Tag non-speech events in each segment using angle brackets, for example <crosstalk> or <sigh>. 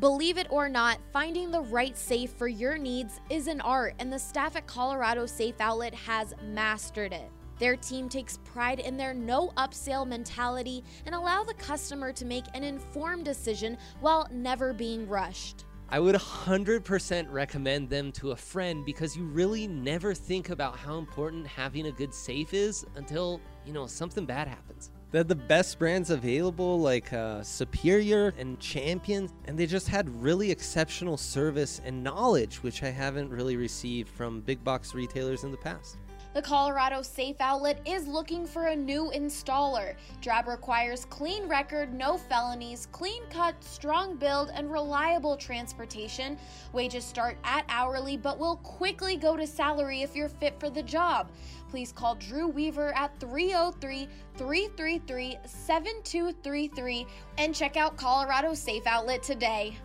Believe it or not, finding the right safe for your needs is an art, and the staff at Colorado Safe Outlet has mastered it. Their team takes pride in their no upsell mentality and allow the customer to make an informed decision while never being rushed. I would 100% recommend them to a friend because you really never think about how important having a good safe is until, you know, something bad happens. They're the best brands available, like uh, Superior and Champion, and they just had really exceptional service and knowledge, which I haven't really received from big box retailers in the past. The Colorado Safe Outlet is looking for a new installer. Drab requires clean record, no felonies, clean cut, strong build, and reliable transportation. Wages start at hourly but will quickly go to salary if you're fit for the job. Please call Drew Weaver at 303 333 7233 and check out Colorado Safe Outlet today.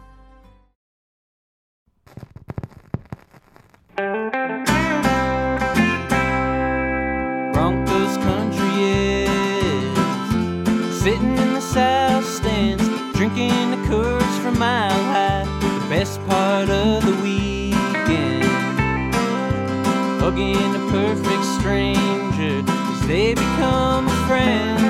Broncos country is sitting in the south stands, drinking the Coors from Mile High. The best part of the weekend, hugging a perfect stranger as they become a friend,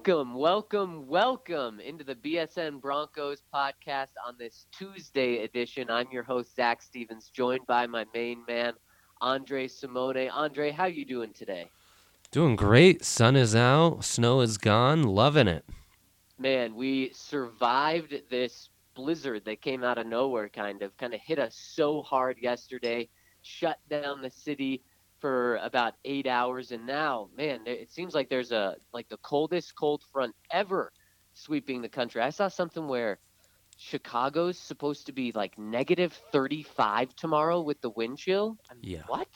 Welcome, welcome, welcome into the BSN Broncos podcast on this Tuesday edition. I'm your host Zach Stevens, joined by my main man Andre Simone. Andre, how you doing today? Doing great. Sun is out, snow is gone. Loving it. Man, we survived this blizzard that came out of nowhere, kind of, kind of hit us so hard yesterday, shut down the city for about eight hours, and now, man, it seems like there's a like the coldest cold front ever sweeping the country. I saw something where Chicago's supposed to be like negative 35 tomorrow with the wind chill. I mean, Yeah. What?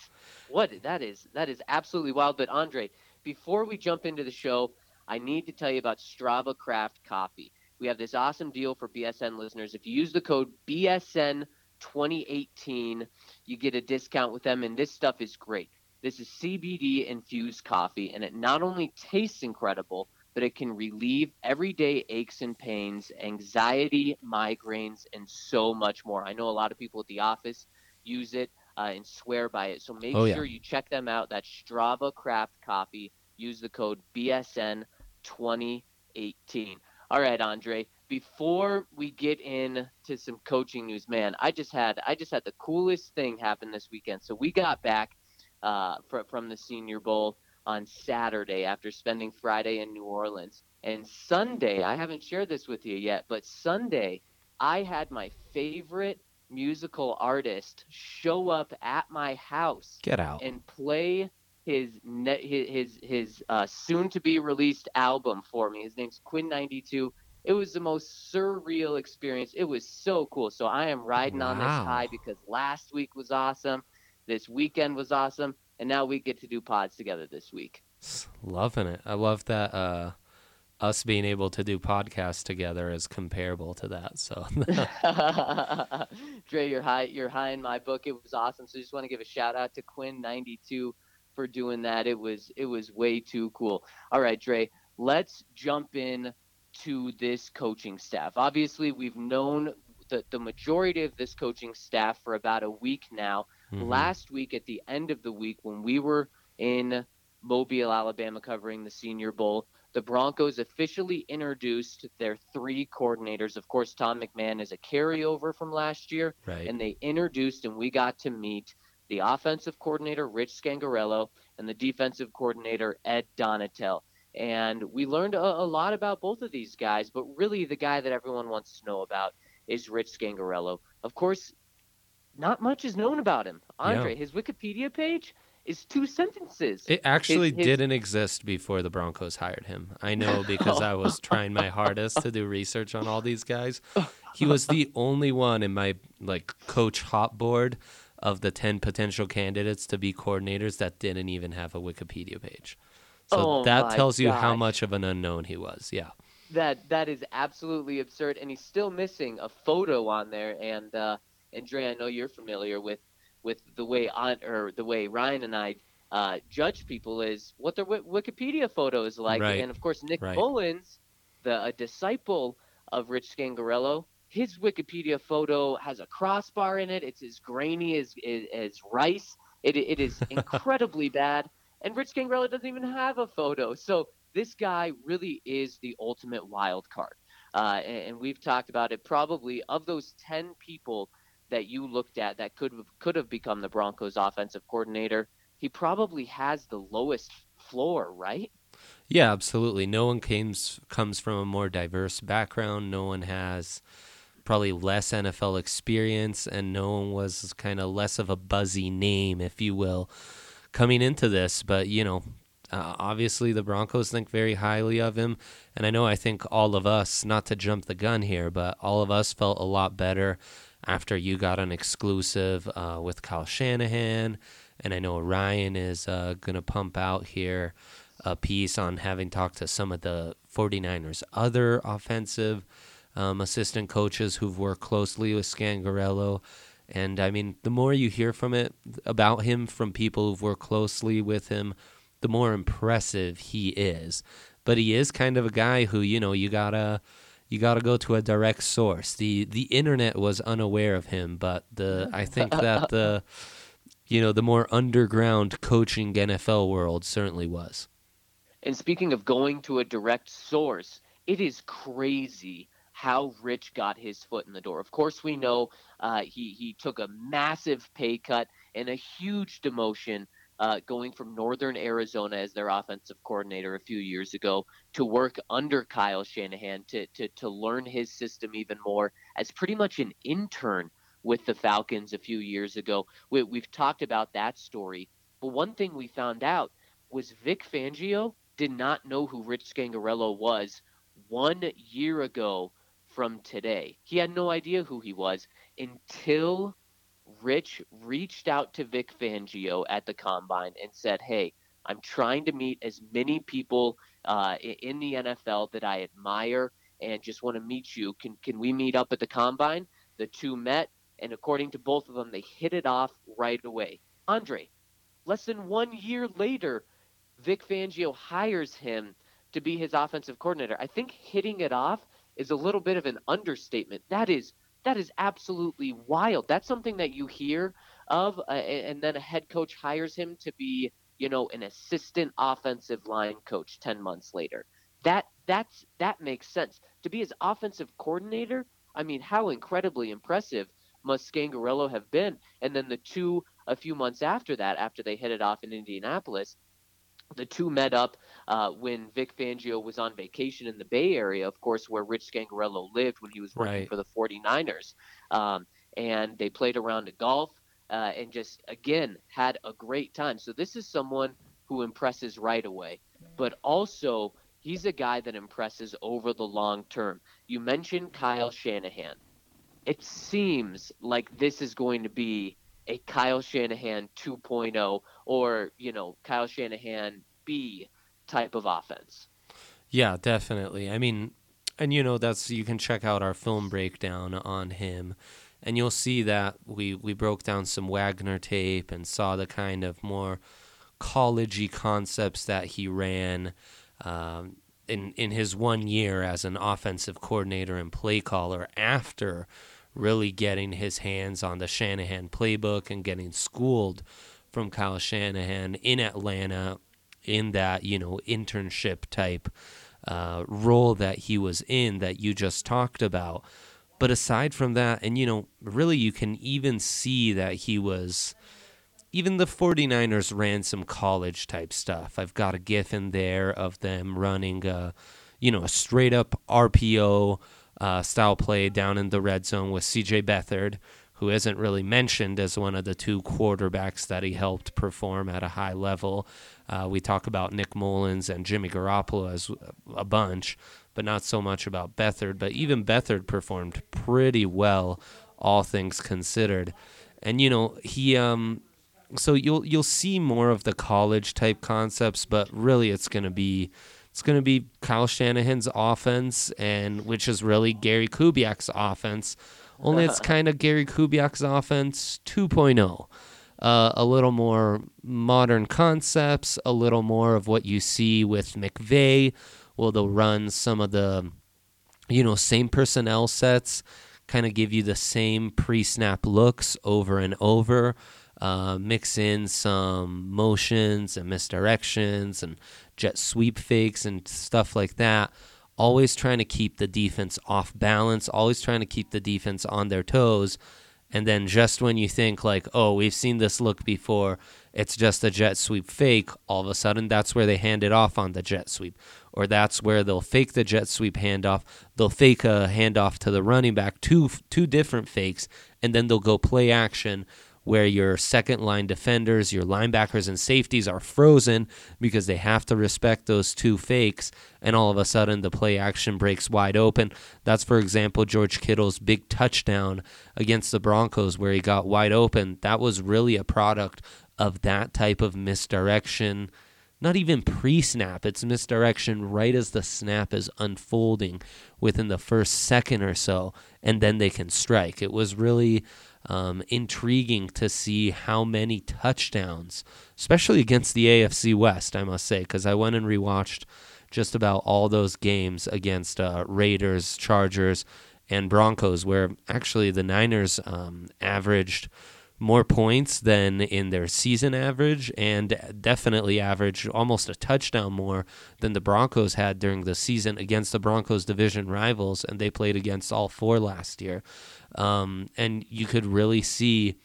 What? That is that is absolutely wild. But Andre, before we jump into the show, I need to tell you about Strava Craft Coffee. We have this awesome deal for BSN listeners. If you use the code BSN 2018, you get a discount with them, and this stuff is great. This is CBD infused coffee, and it not only tastes incredible, but it can relieve everyday aches and pains, anxiety, migraines, and so much more. I know a lot of people at the office use it uh, and swear by it. So make Oh, yeah. sure you check them out. That's Strava Craft Coffee. Use the code BSN 2018. All right, Andre. Before we get into some coaching news, man, I just had I just had the coolest thing happen this weekend. So we got back uh, fr- from the Senior Bowl on Saturday after spending Friday in New Orleans. And Sunday, I haven't shared this with you yet, but Sunday, I had my favorite musical artist show up at my house Get out. and play his his his, his uh, soon to be released album for me. His name's Quinn 92. It was the most surreal experience. It was so cool. So I am riding on this high because last week was awesome, this weekend was awesome, and now we get to do pods together this week. Loving it. I love that uh, us being able to do podcasts together is comparable to that. So <laughs> Dre, you're high. You're high in my book. It was awesome. So just want to give a shout out to Quinn92 for doing that. It was it was way too cool. All right, Dre. Let's jump in to this coaching staff. Obviously, we've known the, the majority of this coaching staff for about a week now. Mhm. Last week, at the end of the week, when we were in Mobile, Alabama, covering the Senior Bowl, the Broncos officially introduced their three coordinators. Of course, Tom McMahon is a carryover from last year, right. and they introduced and we got to meet the offensive coordinator, Rich Scangarello, and the defensive coordinator, Ed Donatell. And we learned a, a lot about both of these guys, but really the guy that everyone wants to know about is Rich Scangarello. Of course, not much is known about him. Andre, his Wikipedia page is two sentences. It actually his- didn't exist before the Broncos hired him. I know <laughs> because I was trying my hardest to do research on all these guys. <laughs> He was the only one in my like coach hot board of the 10 potential candidates to be coordinators that didn't even have a Wikipedia page. So Oh that tells you how much of an unknown he was. Yeah. That that is absolutely absurd, and he's still missing a photo on there. And uh, and Dre, I know you're familiar with with the way on or the way Ryan and I uh, judge people is what their Wi- Wikipedia photo is like. Right. And of course, Nick Right. Mullens, the a disciple of Rich Scangarello, his Wikipedia photo has a crossbar in it. It's as grainy as as, as rice. It it is <laughs> incredibly bad. And Rich Scangarello doesn't even have a photo. So this guy really is the ultimate wild card. Uh, and, and we've talked about it. Probably of those ten people that you looked at that could have, could have become the Broncos offensive coordinator, he probably has the lowest floor, right? Yeah, absolutely. No one comes comes from a more diverse background. No one has probably less NFL experience, and no one was kind of less of a buzzy name, if you will, coming into this. But you know, uh, obviously the Broncos think very highly of him, and I know I think all of us, not to jump the gun here, but all of us felt a lot better after you got an exclusive uh, with Kyle Shanahan, and I know Ryan is uh, gonna pump out here a piece on having talked to some of the 49ers other offensive um, assistant coaches who've worked closely with Scangarello. And I mean, the more you hear from it about him from people who've worked closely with him, the more impressive he is. But he is kind of a guy who, you know, you gotta you gotta go to a direct source. The the internet was unaware of him, but the I think that the <laughs> you know, the more underground coaching NFL world certainly was. And speaking of going to a direct source, it is crazy how Rich got his foot in the door. Of course, we know uh, he he took a massive pay cut and a huge demotion, uh, going from Northern Arizona as their offensive coordinator a few years ago to work under Kyle Shanahan to to to learn his system even more as pretty much an intern with the Falcons a few years ago. We, we've talked about that story, but one thing we found out was Vic Fangio did not know who Rich Scangarello was one year ago from today. He had no idea who he was until Rich reached out to Vic Fangio at the combine and said, Hey, I'm trying to meet as many people uh, in the NFL that I admire and just want to meet you. Can, can we meet up at the combine? The two met, and according to both of them, they hit it off right away. Andre, less than one year later, Vic Fangio hires him to be his offensive coordinator. I think hitting it off is a little bit of an understatement. That is that is absolutely wild. That's something that you hear of, uh, and then a head coach hires him to be, you know, an assistant offensive line coach 10 months later. That that's that makes sense. To be his offensive coordinator, I mean, how incredibly impressive must Scangarello have been? And then the two a few months after that, after they hit it off in Indianapolis, the two met up uh, when Vic Fangio was on vacation in the Bay Area, of course, where Rich Scangarello lived when he was working Right. for the 49ers. Um, and they played around at golf uh, and just, again, had a great time. So this is someone who impresses right away, but also he's a guy that impresses over the long term. You mentioned Kyle Shanahan. It seems like this is going to be a Kyle Shanahan 2.0 or, you know, Kyle Shanahan B type of offense. Yeah, definitely. I mean, and you know that's you can check out our film breakdown on him, and you'll see that we we broke down some Wagner tape and saw the kind of more collegey concepts that he ran um, in in his one year as an offensive coordinator and play caller after really getting his hands on the Shanahan playbook and getting schooled from Kyle Shanahan in Atlanta in that you know internship type uh, role that he was in that you just talked about. But aside from that, and you know, really you can even see that he was even the 49ers ran some college type stuff. I've got a gif in there of them running a you know, a straight up RPO uh, style play down in the red zone with CJ Beathard, who isn't really mentioned as one of the two quarterbacks that he helped perform at a high level. Uh, we talk about Nick Mullens and Jimmy Garoppolo as a bunch, but not so much about Beathard. But even Beathard performed pretty well, all things considered. And you know, he um, so you'll you'll see more of the college type concepts, but really it's going to be it's going to be Kyle Shanahan's offense, and which is really Gary Kubiak's offense. Only it's <laughs> kind of Gary Kubiak's offense 2.0. Uh, a little more modern concepts, a little more of what you see with McVay. Well, they'll run some of the, you know, same personnel sets, kind of give you the same pre-snap looks over and over. Uh, mix in some motions and misdirections and jet sweep fakes and stuff like that. Always trying to keep the defense off balance, always trying to keep the defense on their toes. And then just when you think, like, oh, we've seen this look before, it's just a jet sweep fake, all of a sudden that's where they hand it off on the jet sweep. Or that's where they'll fake the jet sweep handoff. They'll fake a handoff to the running back, two, two different fakes, and then they'll go play action where your second line defenders, your linebackers, and safeties are frozen because they have to respect those two fakes, and all of a sudden the play action breaks wide open. That's, for example, George Kittle's big touchdown against the Broncos where he got wide open. That was really a product of that type of misdirection. Not even pre snap, it's misdirection right as the snap is unfolding within the first second or so, and then they can strike. It was really um, intriguing to see how many touchdowns, especially against the AFC West, I must say, because I went and rewatched just about all those games against uh, Raiders, Chargers, and Broncos, where actually the Niners um, averaged more points than in their season average and definitely averaged almost a touchdown more than the Broncos had during the season against the Broncos division rivals and they played against all four last year. Um, and you could really see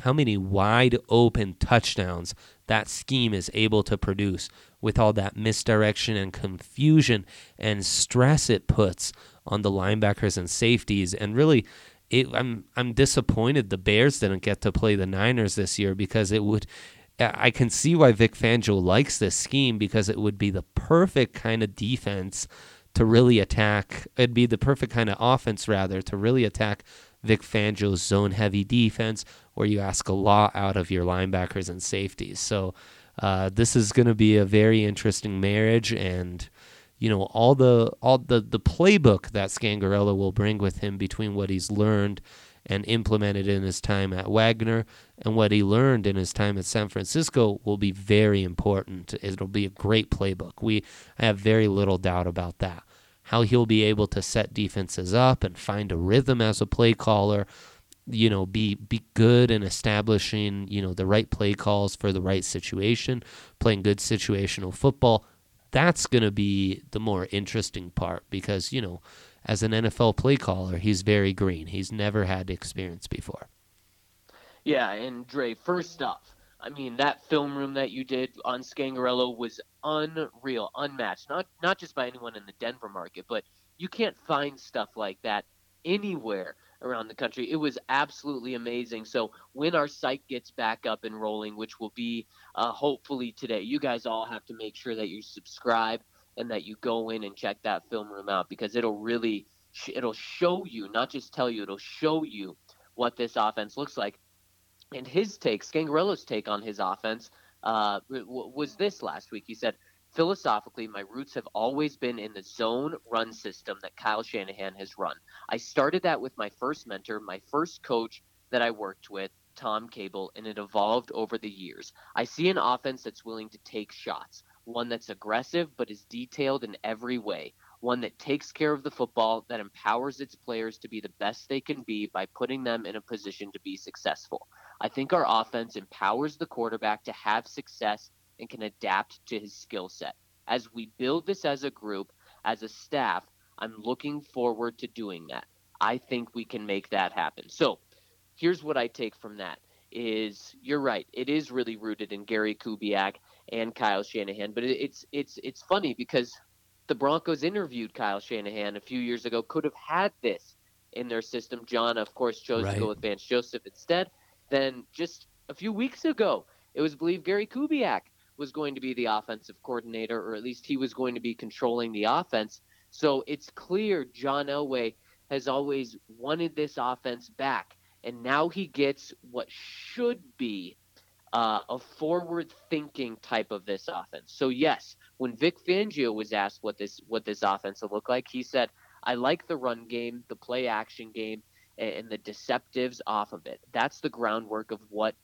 how many wide open touchdowns that scheme is able to produce with all that misdirection and confusion and stress it puts on the linebackers and safeties and really it, I'm I'm disappointed the Bears didn't get to play the Niners this year because it would I can see why Vic Fangio likes this scheme because it would be the perfect kind of defense to really attack. It'd be the perfect kind of offense rather to really attack Vic Fangio's zone heavy defense where you ask a lot out of your linebackers and safeties. So uh, this is going to be a very interesting marriage and you know all the all the the playbook that Scangarello will bring with him between what he's learned and implemented in his time at Wagner and what he learned in his time at San Francisco will be very important. It'll be a great playbook. We I have very little doubt about that. How he'll be able to set defenses up and find a rhythm as a play caller, you know, be be good in establishing, you know, the right play calls for the right situation, playing good situational football that's going to be the more interesting part because, you know, as an NFL play caller, he's very green. He's never had experience before. Yeah, and Dre, first off, I mean that film room that you did on Scangarello was unreal, unmatched. Not not just by anyone in the Denver market, but you can't find stuff like that anywhere around the country. It was absolutely amazing. So when our site gets back up and rolling, which will be uh, hopefully today, you guys all have to make sure that you subscribe and that you go in and check that film room out because it'll really it'll show you, not just tell you, it'll show you what this offense looks like. And his take, Scangarello's take on his offense, uh, was this last week. He said, Philosophically, my roots have always been in the zone run system that Kyle Shanahan has run. I started that with my first mentor, my first coach that I worked with, Tom Cable, and it evolved over the years. I see an offense that's willing to take shots, one that's aggressive but is detailed in every way, one that takes care of the football, that empowers its players to be the best they can be by putting them in a position to be successful. I think our offense empowers the quarterback to have success and can adapt to his skill set. As we build this as a group, as a staff, I'm looking forward to doing that. I think we can make that happen. So, here's what I take from that is you're right. It is really rooted in Gary Kubiak and Kyle Shanahan, but it's it's it's funny because the Broncos interviewed Kyle Shanahan a few years ago could have had this in their system. John, of course, chose right. to go with Vance Joseph instead. Then just a few weeks ago, it was believed Gary Kubiak was going to be the offensive coordinator, or at least he was going to be controlling the offense. So it's clear John Elway has always wanted this offense back. And now he gets what should be uh, a forward thinking type of this offense. So yes, when Vic Fangio was asked what this what this offense will look like, he said, "I like the run game, the play action game, and, the deceptives off of it. That's the groundwork of what."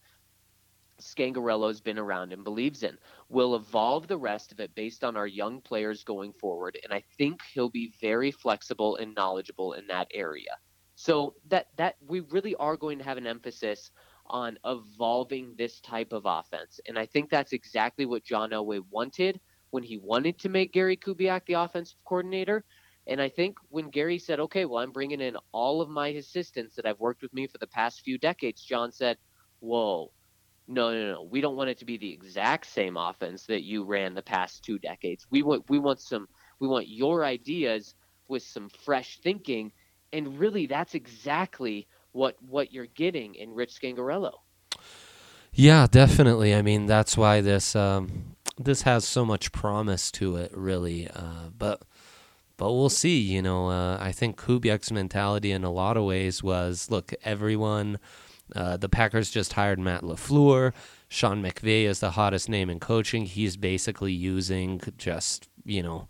Scangarello's been around and believes in. We'll evolve the rest of it based on our young players going forward, and I think he'll be very flexible and knowledgeable in that area. So that that we really are going to have an emphasis on evolving this type of offense. And I think that's exactly what John Elway wanted when he wanted to make Gary Kubiak the offensive coordinator. And I think when Gary said, okay, well, I'm bringing in all of my assistants that I've worked with me for the past few decades, John said, whoa, no, no, no. We don't want it to be the exact same offense that you ran the past two decades. We want, we want some, we want your ideas with some fresh thinking. And really, that's exactly what what you're getting in Rich Scangarello. Yeah, definitely. I mean, that's why this um, this has so much promise to it, really. Uh, but but we'll see. You know, uh, I think Kubiak's mentality in a lot of ways was, look, everyone. Uh, the Packers just hired Matt LaFleur. Sean McVay is the hottest name in coaching. He's basically using just you know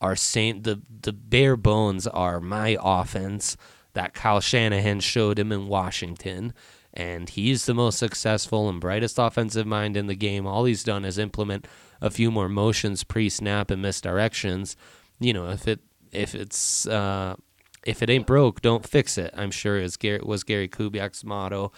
our same the the bare bones are my offense that Kyle Shanahan showed him in Washington. And he's the most successful and brightest offensive mind in the game. All he's done is implement a few more motions pre-snap and misdirections. You know, if it if it's uh, if it ain't broke, don't fix it. I'm sure is Gary, was Gary Kubiak's motto,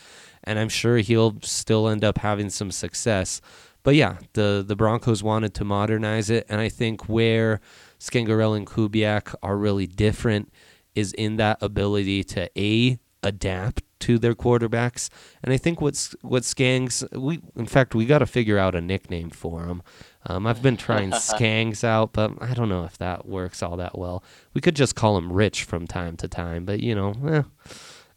and I'm sure he'll still end up having some success. But yeah, the the Broncos wanted to modernize it, and I think where Scangarello and Kubiak are really different is in that ability to a adapt to their quarterbacks. And I think what's what Skangs we in fact we got to figure out a nickname for him. Um, I've been trying <laughs> Skangs out, but I don't know if that works all that well. We could just call him Rich from time to time, but you know, eh.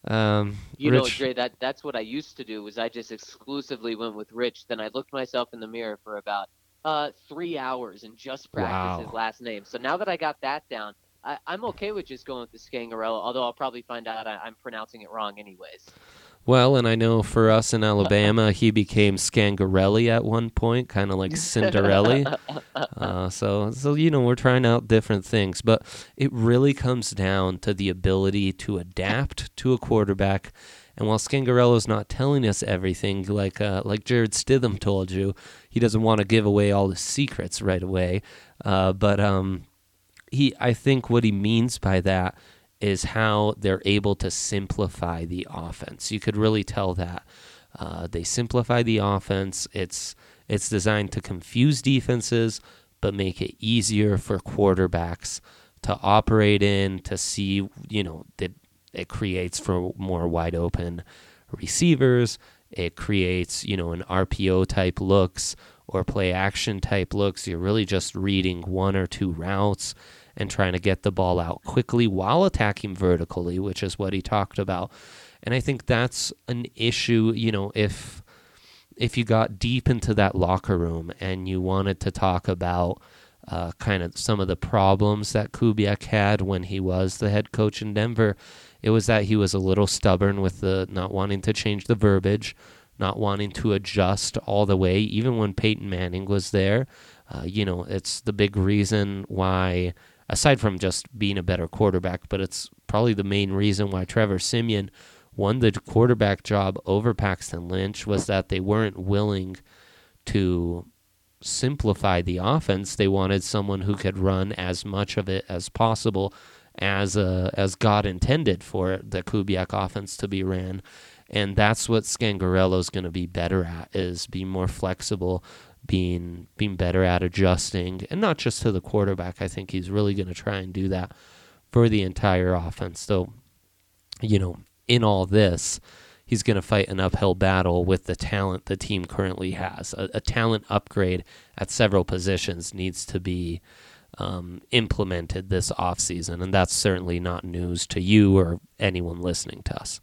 Um, you Rich, know, Dre, that that's what I used to do. Was I just exclusively went with Rich? Then I looked myself in the mirror for about uh, three hours and just practiced Wow. his last name. So now that I got that down, I, I'm okay with just going with the Scangarello. Although I'll probably find out I, I'm pronouncing it wrong anyways. Well, and I know for us in Alabama, he became Scangarelli at one point, kind of like Cinderelli. <laughs> uh, so, so you know, we're trying out different things, but it really comes down to the ability to adapt to a quarterback. And while Scangarello's not telling us everything, like uh, like Jarrett Stidham told you, he doesn't want to give away all the secrets right away. Uh, but um, he, I think, what he means by that is how they're able to simplify the offense. You could really tell that uh, they simplify the offense. It's it's designed to confuse defenses, but make it easier for quarterbacks to operate in. To see, you know, that it creates for more wide open receivers. It creates, you know, an RPO type looks or play action type looks. You're really just reading one or two routes and trying to get the ball out quickly while attacking vertically, which is what he talked about. And I think that's an issue, you know, if if you got deep into that locker room and you wanted to talk about uh, kind of some of the problems that Kubiak had when he was the head coach in Denver, it was that he was a little stubborn with the not wanting to change the verbiage, not wanting to adjust all the way, even when Peyton Manning was there. Uh, you know, it's the big reason why, aside from just being a better quarterback, but it's probably the main reason why Trevor Siemian won the quarterback job over Paxton Lynch was that they weren't willing to simplify the offense. They wanted someone who could run as much of it as possible as uh, as God intended for the Kubiak offense to be ran. And that's what Scangarello's going to be better at is being more flexible, being being better at adjusting, and not just to the quarterback. I think he's really going to try and do that for the entire offense. So, you know, in all this, he's going to fight an uphill battle with the talent the team currently has. A, a talent upgrade at several positions needs to be um, implemented this offseason, and that's certainly not news to you or anyone listening to us.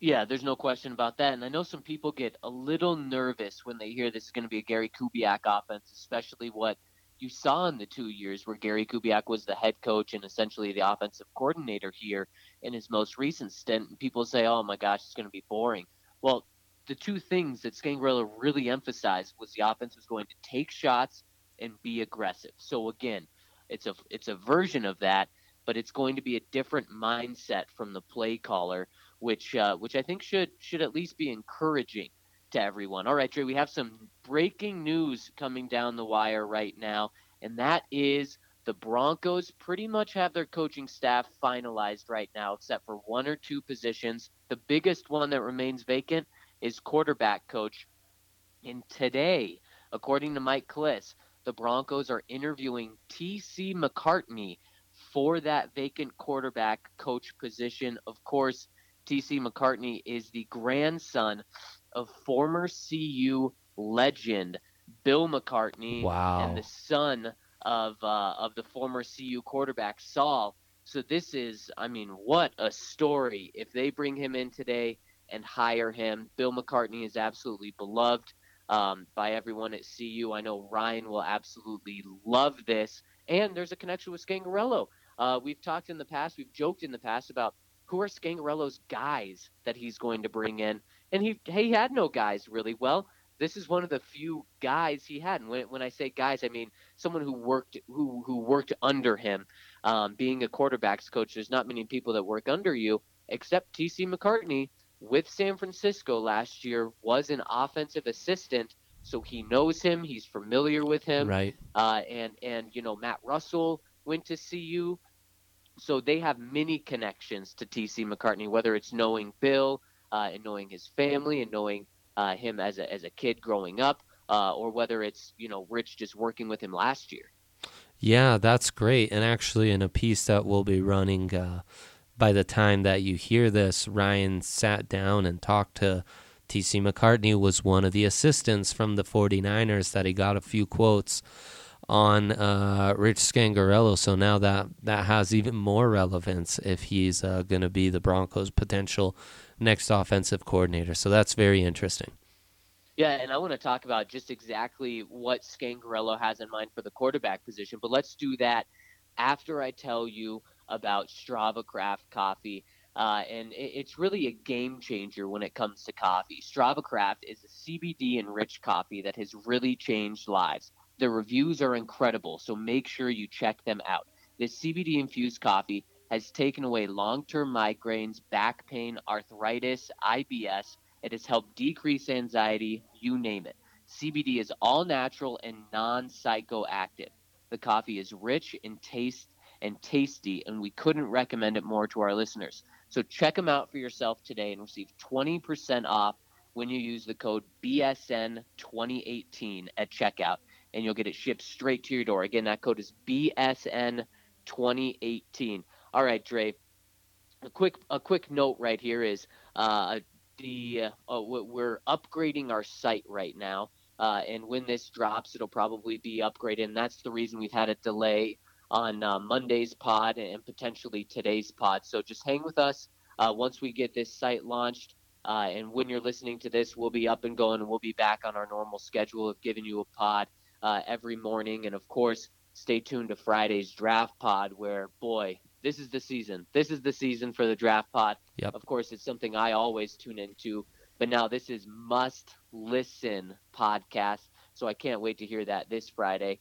Yeah, there's no question about that. And I know some people get a little nervous when they hear this is going to be a Gary Kubiak offense, especially what you saw in the two years where Gary Kubiak was the head coach and essentially the offensive coordinator here in his most recent stint. And people say, oh my gosh, it's going to be boring. Well, the two things that Scangarello really emphasized was the offense was going to take shots and be aggressive. So again, it's a it's a version of that, but it's going to be a different mindset from the play caller, which uh, which I think should should at least be encouraging to everyone. All right, Dre, we have some breaking news coming down the wire right now, and that is the Broncos pretty much have their coaching staff finalized right now, except for one or two positions. The biggest one that remains vacant is quarterback coach. And today, according to Mike Klis, the Broncos are interviewing T.C. McCartney for that vacant quarterback coach position. Of course, T.C. McCartney is the grandson of former CU legend Bill McCartney Wow. and the son of uh, of the former CU quarterback Sal. So this is, I mean, what a story! If they bring him in today and hire him, Bill McCartney is absolutely beloved um, by everyone at CU. I know Ryan will absolutely love this, and there's a connection with Scangarello. Uh, we've talked in the past, we've joked in the past about who are Scangarello's guys that he's going to bring in, and he he had no guys really. Well, this is one of the few guys he had. And when, when I say guys, I mean someone who worked who who worked under him. Um, being a quarterbacks coach, there's not many people that work under you except TC McCartney with San Francisco last year was an offensive assistant, so he knows him. He's familiar with him. Right. Uh, and and you know Matt Russell went to CU, so they have many connections to TC McCartney. Whether it's knowing Bill uh, and knowing his family and knowing uh, him as a as a kid growing up, uh, or whether it's you know Rich just working with him last year. Yeah, that's great. And actually, in a piece that we'll be running uh, by the time that you hear this, Ryan sat down and talked to TC McCartney, was one of the assistants from the 49ers that he got a few quotes on uh, Rich Scangarello. So now that, that has even more relevance if he's uh, going to be the Broncos' potential next offensive coordinator. So that's very interesting. Yeah, and I want to talk about just exactly what Scangarello has in mind for the quarterback position, but let's do that after I tell you about Strava Craft Coffee. Uh, and it's really a game changer when it comes to coffee. Strava Craft is a CBD enriched coffee that has really changed lives. The reviews are incredible, so make sure you check them out. This CBD infused coffee has taken away long term migraines, back pain, arthritis, IBS. It has helped decrease anxiety, you name it. CBD is all natural and non psychoactive. The coffee is rich in taste and tasty, and we couldn't recommend it more to our listeners. So check them out for yourself today and receive 20% off when you use the code BSN2018 at checkout, and you'll get it shipped straight to your door. Again, that code is BSN2018. All right, Dre. A quick a quick note right here is uh, the uh, we're upgrading our site right now, uh, and when this drops, it'll probably be upgraded. And that's the reason we've had a delay on uh, Monday's pod and potentially today's pod. So just hang with us uh, once we get this site launched. Uh, and when you're listening to this, we'll be up and going, and we'll be back on our normal schedule of giving you a pod uh, every morning. And of course, stay tuned to Friday's draft pod, where boy, this is the season. This is the season for the draft pod. Yep. Of course, it's something I always tune into, but now this is must listen podcast. So I can't wait to hear that this Friday.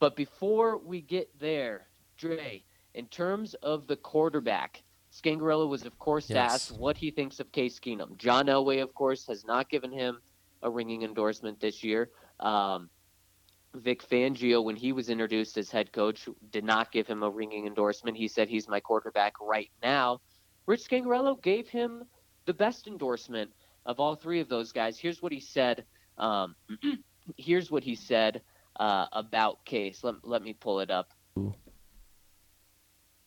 But before we get there, Dre, in terms of the quarterback, Scangarello was, of course, Yes. asked what he thinks of Case Keenum. John Elway, of course, has not given him a ringing endorsement this year. Um, Vic Fangio, when he was introduced as head coach, did not give him a ringing endorsement. He said he's my quarterback right now. Rich Scangarello gave him the best endorsement of all three of those guys. Here's what he said. Um, <clears throat> here's what he said uh, about Case. Let, let me pull it up.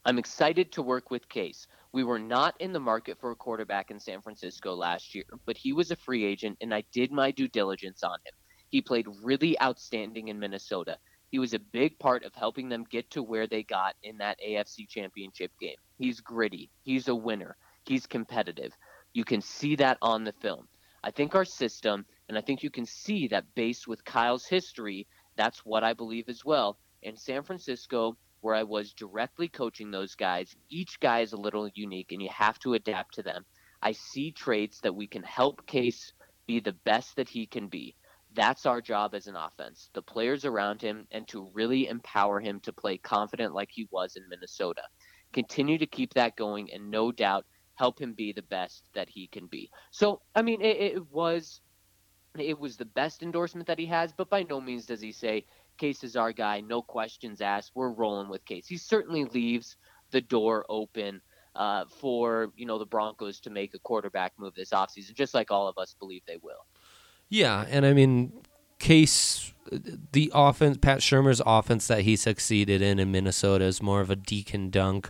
I'm excited to work with Case. We were not in the market for a quarterback in San Francisco last year, but he was a free agent, and I did my due diligence on him. He played really outstanding in Minnesota. He was a big part of helping them get to where they got in that AFC championship game. He's gritty. He's a winner. He's competitive. You can see that on the film. I think our system, and I think you can see that based with Kyle's history, that's what I believe as well. In San Francisco, where I was directly coaching those guys, each guy is a little unique and you have to adapt to them. I see traits that we can help Case be the best that he can be. That's our job as an offense, the players around him, and to really empower him to play confident like he was in Minnesota. Continue to keep that going, and no doubt help him be the best that he can be. So, I mean, it, it was it was the best endorsement that he has, but by no means does he say Case is our guy, no questions asked. We're rolling with Case. He certainly leaves the door open uh, for you know the Broncos to make a quarterback move this offseason, just like all of us believe they will. Yeah, and I mean, Case, the offense, Pat Shurmur's offense that he succeeded in in Minnesota is more of a dink and dunk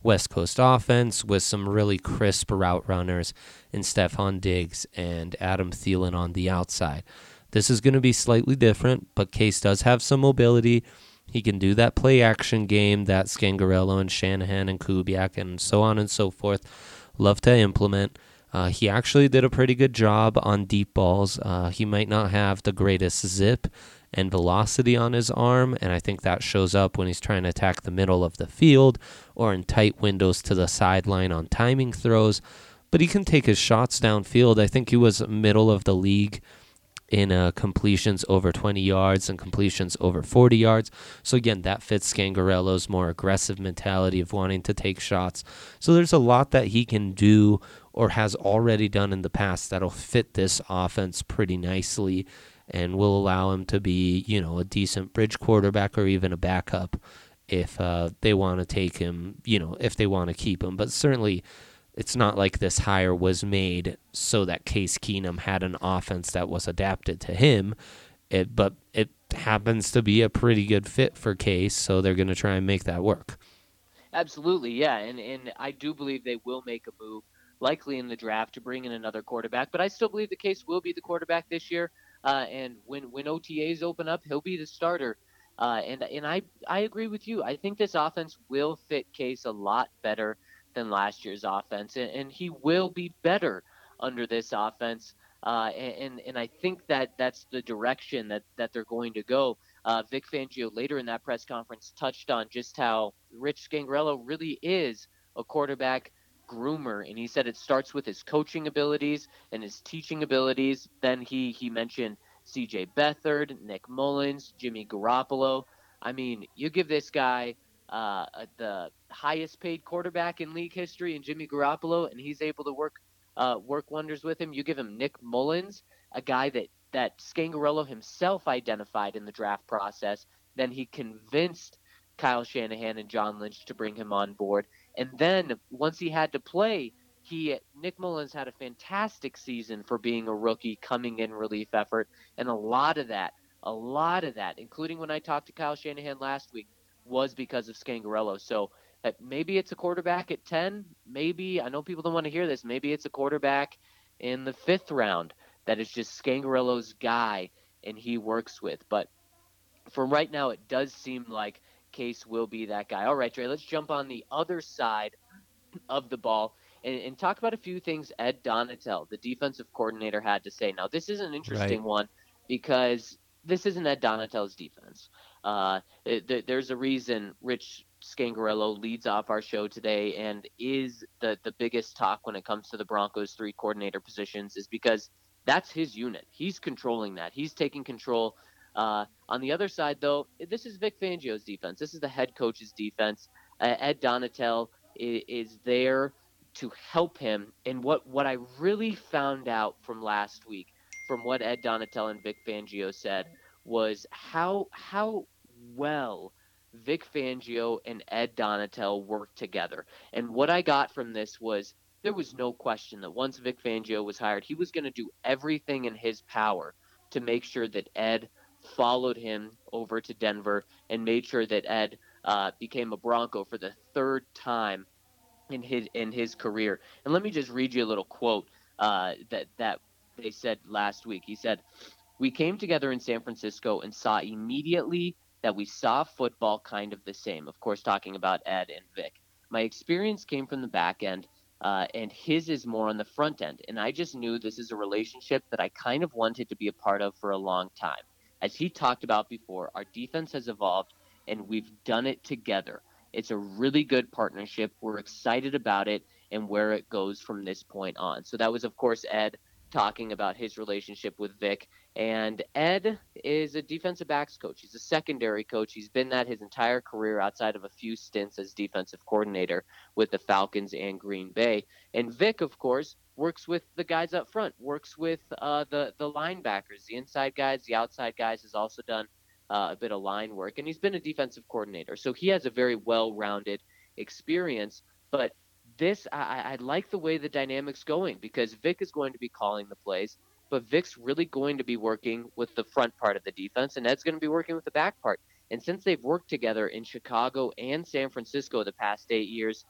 West Coast offense with some really crisp route runners in Stefon Diggs and Adam Thielen on the outside. This is going to be slightly different, but Case does have some mobility. He can do that play action game that Scangarello and Shanahan and Kubiak and so on and so forth love to implement. Uh, he actually did a pretty good job on deep balls. Uh, he might not have the greatest zip and velocity on his arm, and I think that shows up when he's trying to attack the middle of the field or in tight windows to the sideline on timing throws. But he can take his shots downfield. I think he was middle of the league in uh, completions over 20 yards and completions over 40 yards. So again, that fits Scangarello's more aggressive mentality of wanting to take shots. So there's a lot that he can do or has already done in the past that'll fit this offense pretty nicely and will allow him to be, you know, a decent bridge quarterback or even a backup if uh, they want to take him, you know, if they want to keep him. But certainly it's not like this hire was made so that Case Keenum had an offense that was adapted to him. It, but it happens to be a pretty good fit for Case, so they're going to try and make that work. Absolutely, yeah, and and I do believe they will make a move, likely in the draft, to bring in another quarterback. But I still believe the Case will be the quarterback this year. Uh, and when when OTAs open up, he'll be the starter. Uh, and and I I agree with you. I think this offense will fit Case a lot better than last year's offense, and, and he will be better under this offense. Uh, and and I think that that's the direction that that they're going to go. Uh, Vic Fangio later in that press conference touched on just how Rich Scangarello really is a quarterback groomer, and he said it starts with his coaching abilities and his teaching abilities. Then he he mentioned C.J. Beathard, Nick Mullens, Jimmy Garoppolo. I mean, you give this guy uh, the highest paid quarterback in league history and Jimmy Garoppolo, and he's able to work uh, work wonders with him. You give him Nick Mullens, a guy that that Scangarello himself identified in the draft process. Then he convinced Kyle Shanahan and John Lynch to bring him on board. And then once he had to play, he Nick Mullens had a fantastic season for being a rookie coming in relief effort, and a lot of that, a lot of that, including when I talked to Kyle Shanahan last week, was because of Scangarello. So uh, maybe it's a quarterback at 10. Maybe, I know people don't want to hear this, maybe it's a quarterback in the fifth round that is just Scangarello's guy and he works with. But for right now, it does seem like Case will be that guy. All right, Dre, let's jump on the other side of the ball and, and talk about a few things Ed Donatell, the defensive coordinator, had to say. Now, this is an interesting right. one because this isn't Ed Donatell's defense. Uh, it, there's a reason Rich Scangarello leads off our show today and is the, the biggest talk when it comes to the Broncos three coordinator positions is because that's his unit. He's controlling that. He's taking control. Uh, on the other side, though, this is Vic Fangio's defense. This is the head coach's defense. Uh, Ed Donatell is, is there to help him. And what, what I really found out from last week, from what Ed Donatell and Vic Fangio said, was how how well Vic Fangio and Ed Donatell worked together. And what I got from this was there was no question that once Vic Fangio was hired, he was going to do everything in his power to make sure that Ed followed him over to Denver and made sure that Ed uh, became a Bronco for the third time in his in his career. And let me just read you a little quote uh, that that they said last week. He said, "We came together in San Francisco and saw immediately that we saw football kind of the same. Of course, talking about Ed and Vic. My experience came from the back end, uh, and his is more on the front end. And I just knew this is a relationship that I kind of wanted to be a part of for a long time. As he talked about before, our defense has evolved, and we've done it together. It's a really good partnership. We're excited about it and where it goes from this point on. So that was, of course, Ed talking about his relationship with Vic. And Ed is a defensive backs coach. He's a secondary coach. He's been that his entire career outside of a few stints as defensive coordinator with the Falcons and Green Bay. And Vic, of course, works with the guys up front, works with uh, the, the linebackers, the inside guys, the outside guys, has also done uh, a bit of line work. And he's been a defensive coordinator. So he has a very well rounded experience. But this, I, I like the way the dynamic's going because Vic is going to be calling the plays but Vic's really going to be working with the front part of the defense, and Ed's going to be working with the back part. And since they've worked together in Chicago and San Francisco the past eight years,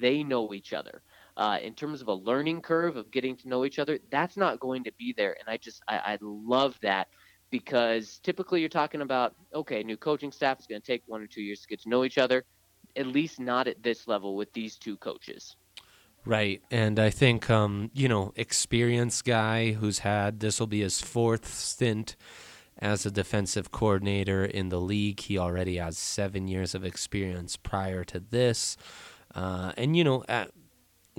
they know each other. Uh, in terms of a learning curve of getting to know each other, that's not going to be there. And I just, I, I love that because typically you're talking about, okay, new coaching staff is going to take one or two years to get to know each other, at least not at this level with these two coaches. Right. And I think, um, you know, experienced guy who's had this will be his fourth stint as a defensive coordinator in the league. He already has seven years of experience prior to this. Uh, and, you know, at,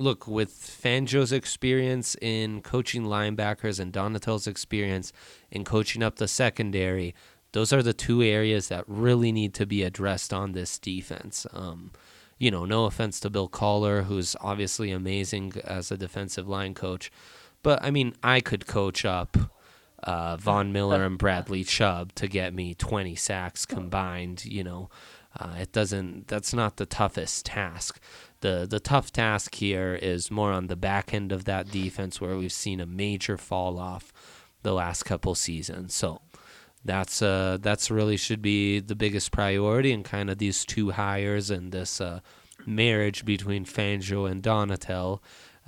look, with Fangio's experience in coaching linebackers and Donatell's experience in coaching up the secondary, those are the two areas that really need to be addressed on this defense. Um, you know, no offense to Bill Kollar, who's obviously amazing as a defensive line coach, but I mean, I could coach up uh, Von Miller and Bradley Chubb to get me 20 sacks combined. You know, uh, it doesn't. That's not the toughest task. The The tough task here is more on the back end of that defense, where we've seen a major fall off the last couple seasons. So that's uh that's really should be the biggest priority and kind of these two hires and this uh, marriage between Fangio and Donatell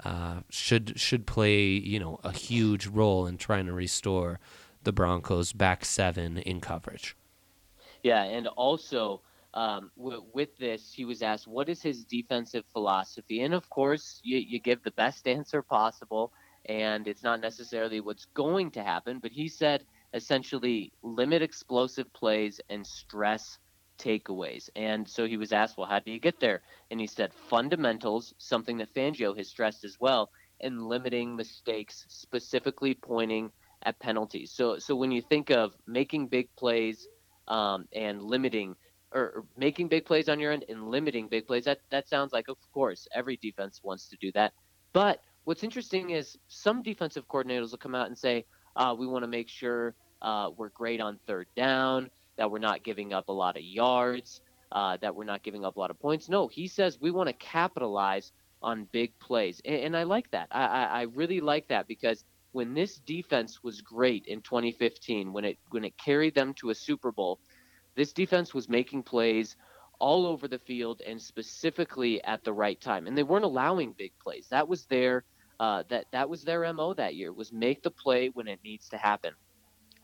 uh, should should play you know a huge role in trying to restore the Broncos back seven in coverage. Yeah, and also um, w- with this, he was asked what is his defensive philosophy, and of course, you, you give the best answer possible, and it's not necessarily what's going to happen, but he said essentially limit explosive plays and stress takeaways. And so he was asked, well, how do you get there? And he said fundamentals, something that Fangio has stressed as well, and limiting mistakes, specifically pointing at penalties. So, so when you think of making big plays um, and limiting or making big plays on your end and limiting big plays, that, that sounds like, of course, every defense wants to do that. But what's interesting is some defensive coordinators will come out and say, uh, we want to make sure uh, we're great on third down, that we're not giving up a lot of yards, uh, that we're not giving up a lot of points. No, he says we want to capitalize on big plays, and, and I like that. I, I, I really like that because when this defense was great in 2015, when it when it carried them to a Super Bowl, this defense was making plays all over the field and specifically at the right time, and they weren't allowing big plays. That was their uh, that that was their mo that year was make the play when it needs to happen.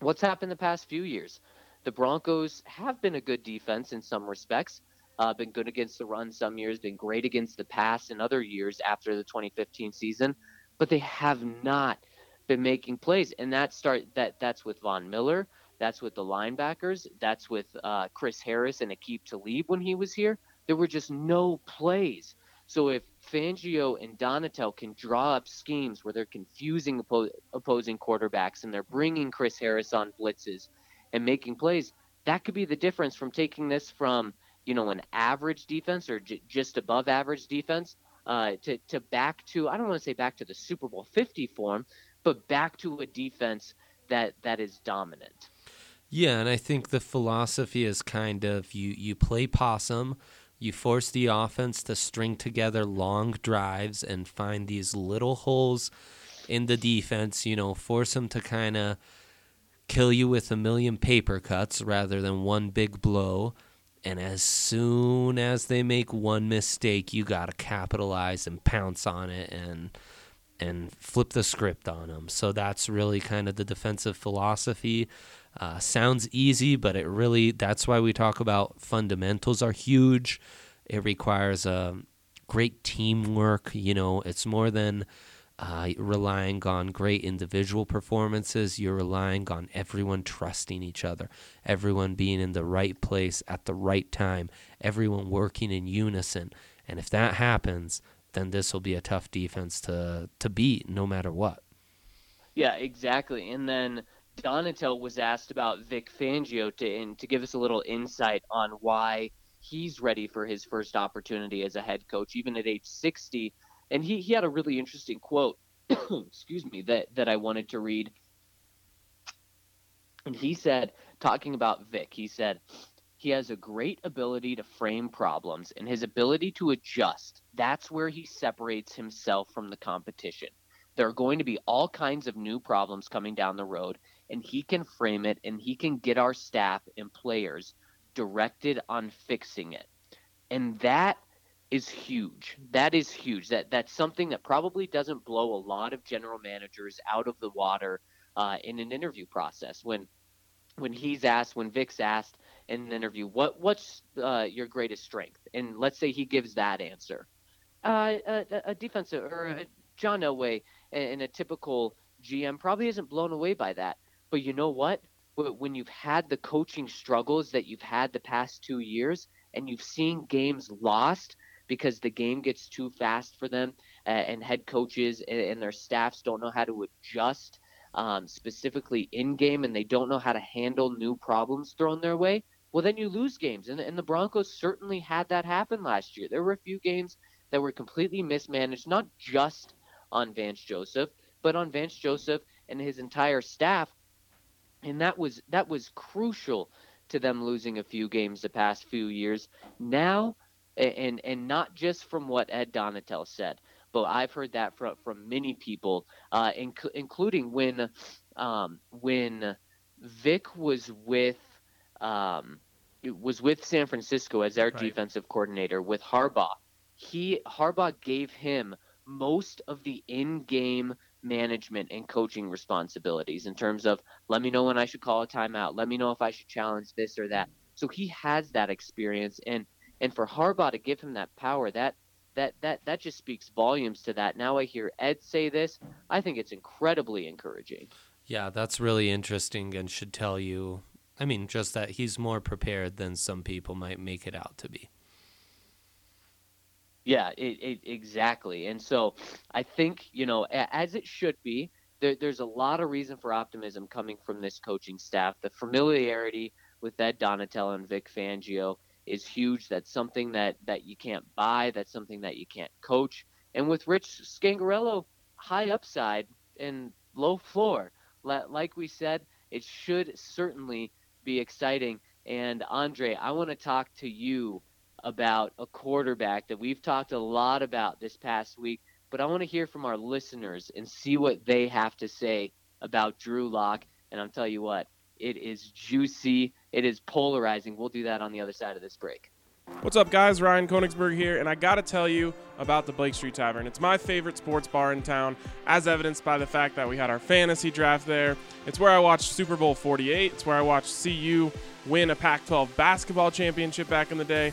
What's happened the past few years? The Broncos have been a good defense in some respects. Uh, been good against the run some years, been great against the pass in other years after the 2015 season, but they have not been making plays, and that start that that's with Von Miller, that's with the linebackers, that's with uh, Chris Harris and Aqib Talib when he was here. There were just no plays. So if Fangio and Donatell can draw up schemes where they're confusing oppo- opposing quarterbacks and they're bringing Chris Harris on blitzes and making plays, that could be the difference from taking this from you know an average defense or j- just above average defense uh, to to back to I don't want to say back to the Super Bowl 50 form, but back to a defense that that is dominant. Yeah, and I think the philosophy is kind of you you play possum you force the offense to string together long drives and find these little holes in the defense, you know, force them to kind of kill you with a million paper cuts rather than one big blow. And as soon as they make one mistake, you got to capitalize and pounce on it and and flip the script on them. So that's really kind of the defensive philosophy. Uh, sounds easy, but it really, that's why we talk about fundamentals are huge. It requires a um, great teamwork. You know, it's more than uh, relying on great individual performances. You're relying on everyone trusting each other, everyone being in the right place at the right time, everyone working in unison. And if that happens, then this will be a tough defense to, to beat no matter what. Yeah, exactly. And then Donatell was asked about Vic Fangio to and to give us a little insight on why he's ready for his first opportunity as a head coach, even at age 60. And he, he had a really interesting quote, <coughs> excuse me, that, that I wanted to read. And he said, talking about Vic, he said, he has a great ability to frame problems and his ability to adjust. That's where he separates himself from the competition. There are going to be all kinds of new problems coming down the road, and he can frame it and he can get our staff and players directed on fixing it. And that is huge. That is huge. That that's something that probably doesn't blow a lot of general managers out of the water uh, in an interview process. When when he's asked, when Vic's asked in an interview, what what's uh, your greatest strength? And let's say he gives that answer, uh, a, a, defensive or a John Elway in a typical GM probably isn't blown away by that. But you know what? When you've had the coaching struggles that you've had the past two years, and you've seen games lost because the game gets too fast for them, and head coaches and, their staffs don't know how to adjust um, specifically in game, and they don't know how to handle new problems thrown their way. Well, then you lose games, and the Broncos certainly had that happen last year. There were a few games that were completely mismanaged, not just on Vance Joseph, but on Vance Joseph and his entire staff, and that was that was crucial to them losing a few games the past few years. Now, and and not just from what Ed Donatell said, but I've heard that from from many people, uh, inc- including when um, when Vic was with um, was with San Francisco as their right. defensive coordinator with Harbaugh. He Harbaugh gave him most of the in-game management and coaching responsibilities in terms of let me know when I should call a timeout, let me know if I should challenge this or that. So he has that experience and and for Harbaugh to give him that power, that that that that just speaks volumes to that. Now I hear Ed say this, I think it's incredibly encouraging. Yeah, that's really interesting and should tell you I mean just that he's more prepared than some people might make it out to be. Yeah, it, it, exactly. And so I think, you know, as it should be, there, there's a lot of reason for optimism coming from this coaching staff. The familiarity with Ed Donatello and Vic Fangio is huge. That's something that, that you can't buy. That's something that you can't coach. And with Rich Scangarello, high upside and low floor. Like we said, it should certainly be exciting. And Andre, I want to talk to you about a quarterback that we've talked a lot about this past week, but I want to hear from our listeners and see what they have to say about Drew Lock. And I'll tell you what, it is juicy, it is polarizing. We'll do that on the other side of this break. What's up, guys? Ryan Koenigsberg here, and I got to tell you about the Blake Street Tavern. It's my favorite sports bar in town, as evidenced by the fact that we had our fantasy draft there. It's where I watched Super Bowl 48. It's where I watched CU win a Pac 12 basketball championship back in the day.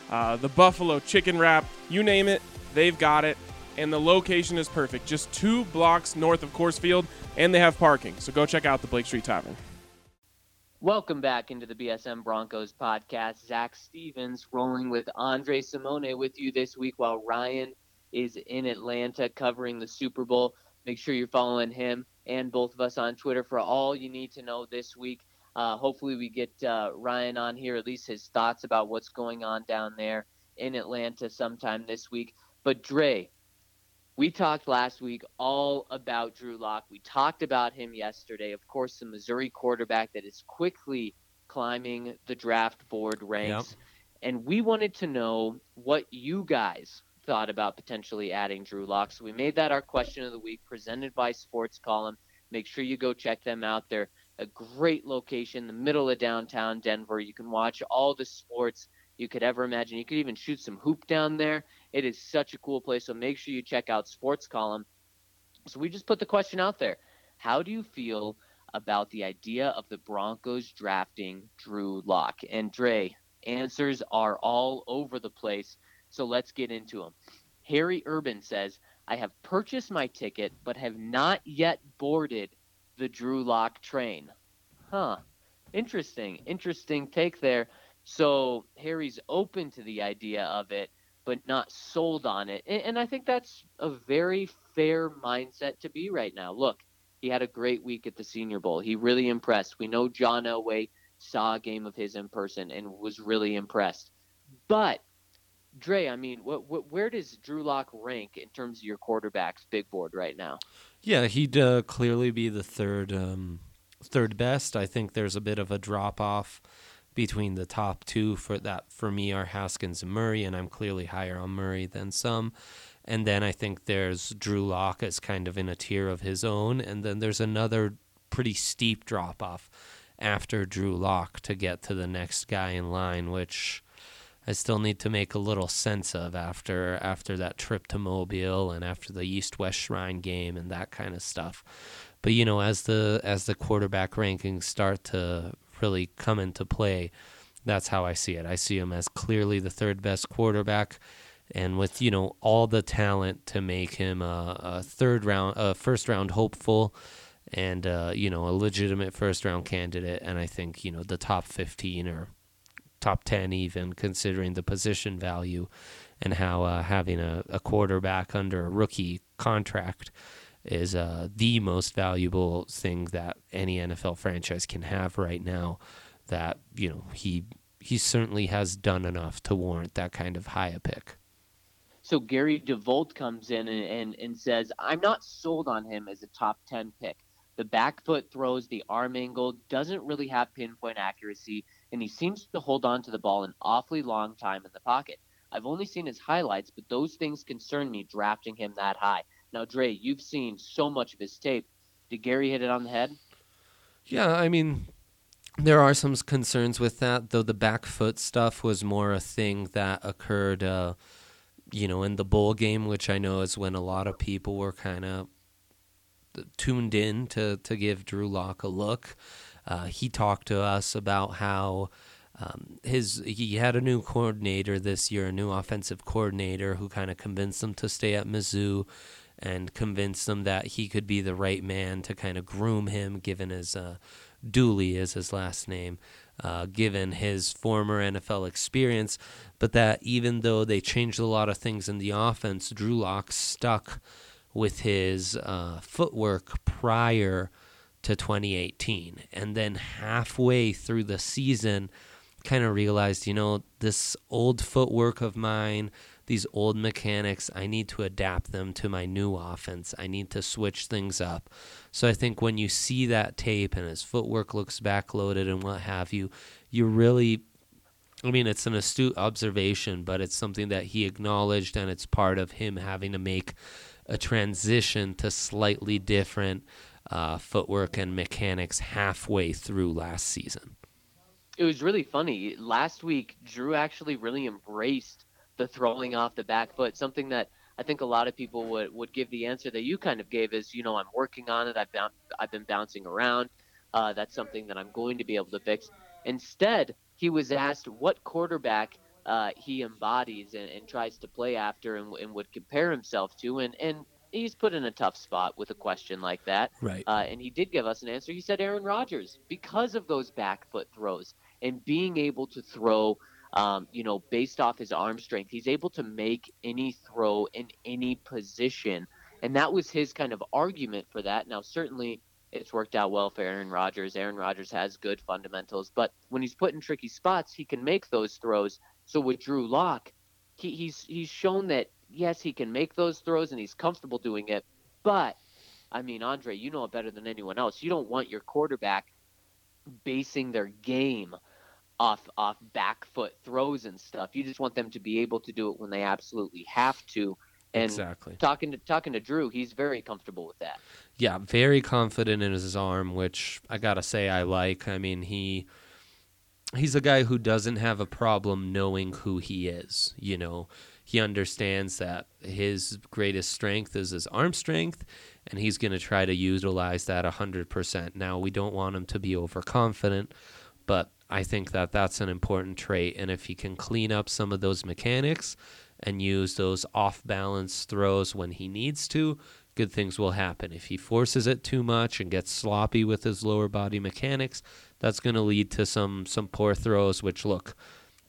uh, the buffalo chicken wrap, you name it, they've got it. And the location is perfect, just two blocks north of Coors Field, and they have parking. So go check out the Blake Street Tavern. Welcome back into the BSN Broncos podcast. Zach Stevens rolling with Andre Simone with you this week while Ryan is in Atlanta covering the Super Bowl. Make sure you're following him and both of us on Twitter for all you need to know this week. Uh, hopefully, we get uh, Ryan on here, at least his thoughts about what's going on down there in Atlanta sometime this week. But Dre, we talked last week all about Drew Lock. We talked about him yesterday. Of course, the Missouri quarterback that is quickly climbing the draft board ranks. Yep. And we wanted to know what you guys thought about potentially adding Drew Lock. So we made that our question of the week, presented by Sports Column. Make sure you go check them out. They're a great location, the middle of downtown Denver. You can watch all the sports you could ever imagine. You could even shoot some hoop down there. It is such a cool place. So make sure you check out Sports Column. So we just put the question out there: How do you feel about the idea of the Broncos drafting Drew Lock. And Dre, answers are all over the place, so let's get into them. Harry Urban says, I have purchased my ticket, but have not yet boarded the Drew Lock train. Huh. Interesting. Interesting take there. So Harry's open to the idea of it, but not sold on it. And, and I think that's a very fair mindset to be right now. Look, he had a great week at the Senior Bowl. He really impressed. We know John Elway saw a game of his in person and was really impressed. But Dre, I mean, what, what, where does Drew Lock rank in terms of your quarterbacks big board right now? Yeah, he'd uh, clearly be the third um, third best. I think there's a bit of a drop off between the top two for that for me are Haskins and Murray, and I'm clearly higher on Murray than some. And then I think there's Drew Lock as kind of in a tier of his own, and then there's another pretty steep drop off after Drew Lock to get to the next guy in line, which I still need to make a little sense of after after that trip to Mobile and after the East West Shrine game and that kind of stuff. But you know, as the as the quarterback rankings start to really come into play, that's how I see it. I see him as clearly the third best quarterback, and with you know all the talent to make him a, a third round, a first round hopeful, and uh, you know a legitimate first round candidate. And I think you know the top fifteen or top 10 even considering the position value and how uh, having a, a, quarterback under a rookie contract is uh, the most valuable thing that any NFL franchise can have right now that you know he he certainly has done enough to warrant that kind of high a pick. So Gary DeVolt comes in and, and, and says, I'm not sold on him as a top 10 pick. The back foot throws, the arm angle doesn't really have pinpoint accuracy and he seems to hold on to the ball an awfully long time in the pocket. I've only seen his highlights, but those things concern me drafting him that high. Now, Dre, you've seen so much of his tape. Did Gary hit it on the head? Yeah, I mean, there are some concerns with that, though the back foot stuff was more a thing that occurred, uh, you know, in the bowl game, which I know is when a lot of people were kind of tuned in to, to give Drew Lock a look. Uh, he talked to us about how um, his he had a new coordinator this year, a new offensive coordinator who kind of convinced him to stay at Mizzou and convinced him that he could be the right man to kind of groom him, given his uh, Dooley is his last name, uh, given his former NFL experience. But that even though they changed a lot of things in the offense, Drew Lock stuck with his uh, footwork prior to 2018. And then halfway through the season, kind of realized, you know, this old footwork of mine, these old mechanics, I need to adapt them to my new offense. I need to switch things up. So I think when you see that tape and his footwork looks backloaded and what have you, you really I mean, it's an astute observation, but it's something that he acknowledged, and it's part of him having to make a transition to slightly different uh, footwork and mechanics halfway through last season. It was really funny. Last week, Drew actually really embraced the throwing off the back foot, something that I think a lot of people would, would give the answer that you kind of gave is, you know, I'm working on it. I've, I've been bouncing around. Uh, that's something that I'm going to be able to fix. Instead, he was asked what quarterback uh, he embodies and, and, tries to play after and, and, would compare himself to. And, and he's put in a tough spot with a question like that. Right. Uh, and he did give us an answer. He said Aaron Rodgers because of those back foot throws and being able to throw, um, you know, based off his arm strength, he's able to make any throw in any position. And that was his kind of argument for that. Now, certainly it's worked out well for Aaron Rodgers. Aaron Rodgers has good fundamentals, but when he's put in tricky spots, he can make those throws. So with Drew Lock, he, he's he's shown that yes, he can make those throws and he's comfortable doing it. But I mean, Andre, you know it better than anyone else. You don't want your quarterback basing their game off off back foot throws and stuff. You just want them to be able to do it when they absolutely have to. And exactly. talking to talking to Drew, he's very comfortable with that. Yeah, very confident in his arm, which I gotta say I like. I mean, he he's a guy who doesn't have a problem knowing who he is. You know, he understands that his greatest strength is his arm strength, and he's going to try to utilize that 100%. Now, we don't want him to be overconfident, but I think that that's an important trait. And if he can clean up some of those mechanics and use those off balance throws when he needs to, good things will happen. If he forces it too much and gets sloppy with his lower body mechanics, that's going to lead to some some poor throws which look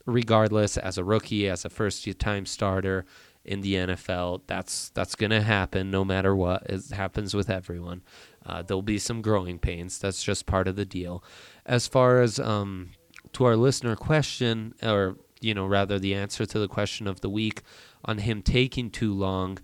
regardless as a rookie, as a first time starter in the NFL, that's that's going to happen no matter what. It happens with everyone. Uh, there'll be some growing pains. That's just part of the deal. As far as um, to our listener question, or you know, rather the answer to the question of the week on him taking too long,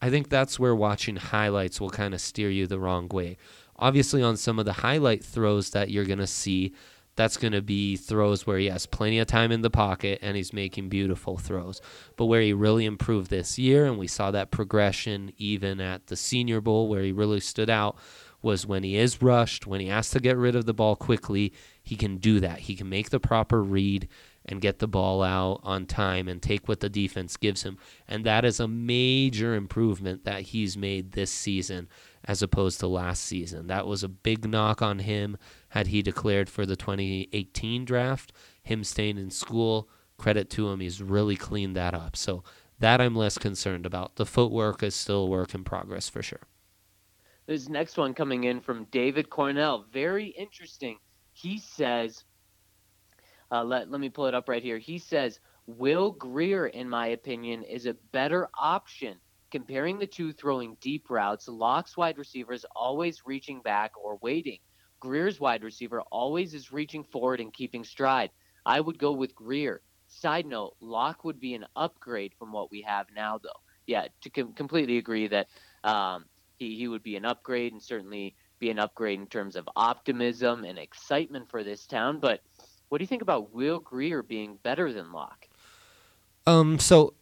I think that's where watching highlights will kind of steer you the wrong way. Obviously, on some of the highlight throws that you're going to see, that's going to be throws where he has plenty of time in the pocket and he's making beautiful throws. But where he really improved this year, and we saw that progression even at the Senior Bowl, where he really stood out, was when he is rushed, when he has to get rid of the ball quickly, he can do that. He can make the proper read and get the ball out on time and take what the defense gives him. And that is a major improvement that he's made this season as opposed to last season. That was a big knock on him had he declared for the 2018 draft. Him staying in school, credit to him, he's really cleaned that up. So that I'm less concerned about. The footwork is still a work in progress for sure. This next one coming in from David Cornell. Very interesting. He says, uh, let, let me pull it up right here. He says, Will Grier, in my opinion, is a better option. Comparing the two throwing deep routes, Lock's wide receivers always reaching back or waiting. Grier's wide receiver always is reaching forward and keeping stride. I would go with Grier. Side note, Lock would be an upgrade from what we have now, though. Yeah, to com- completely agree that um, he, he would be an upgrade and certainly be an upgrade in terms of optimism and excitement for this town. But what do you think about Will Grier being better than Lock? Um, so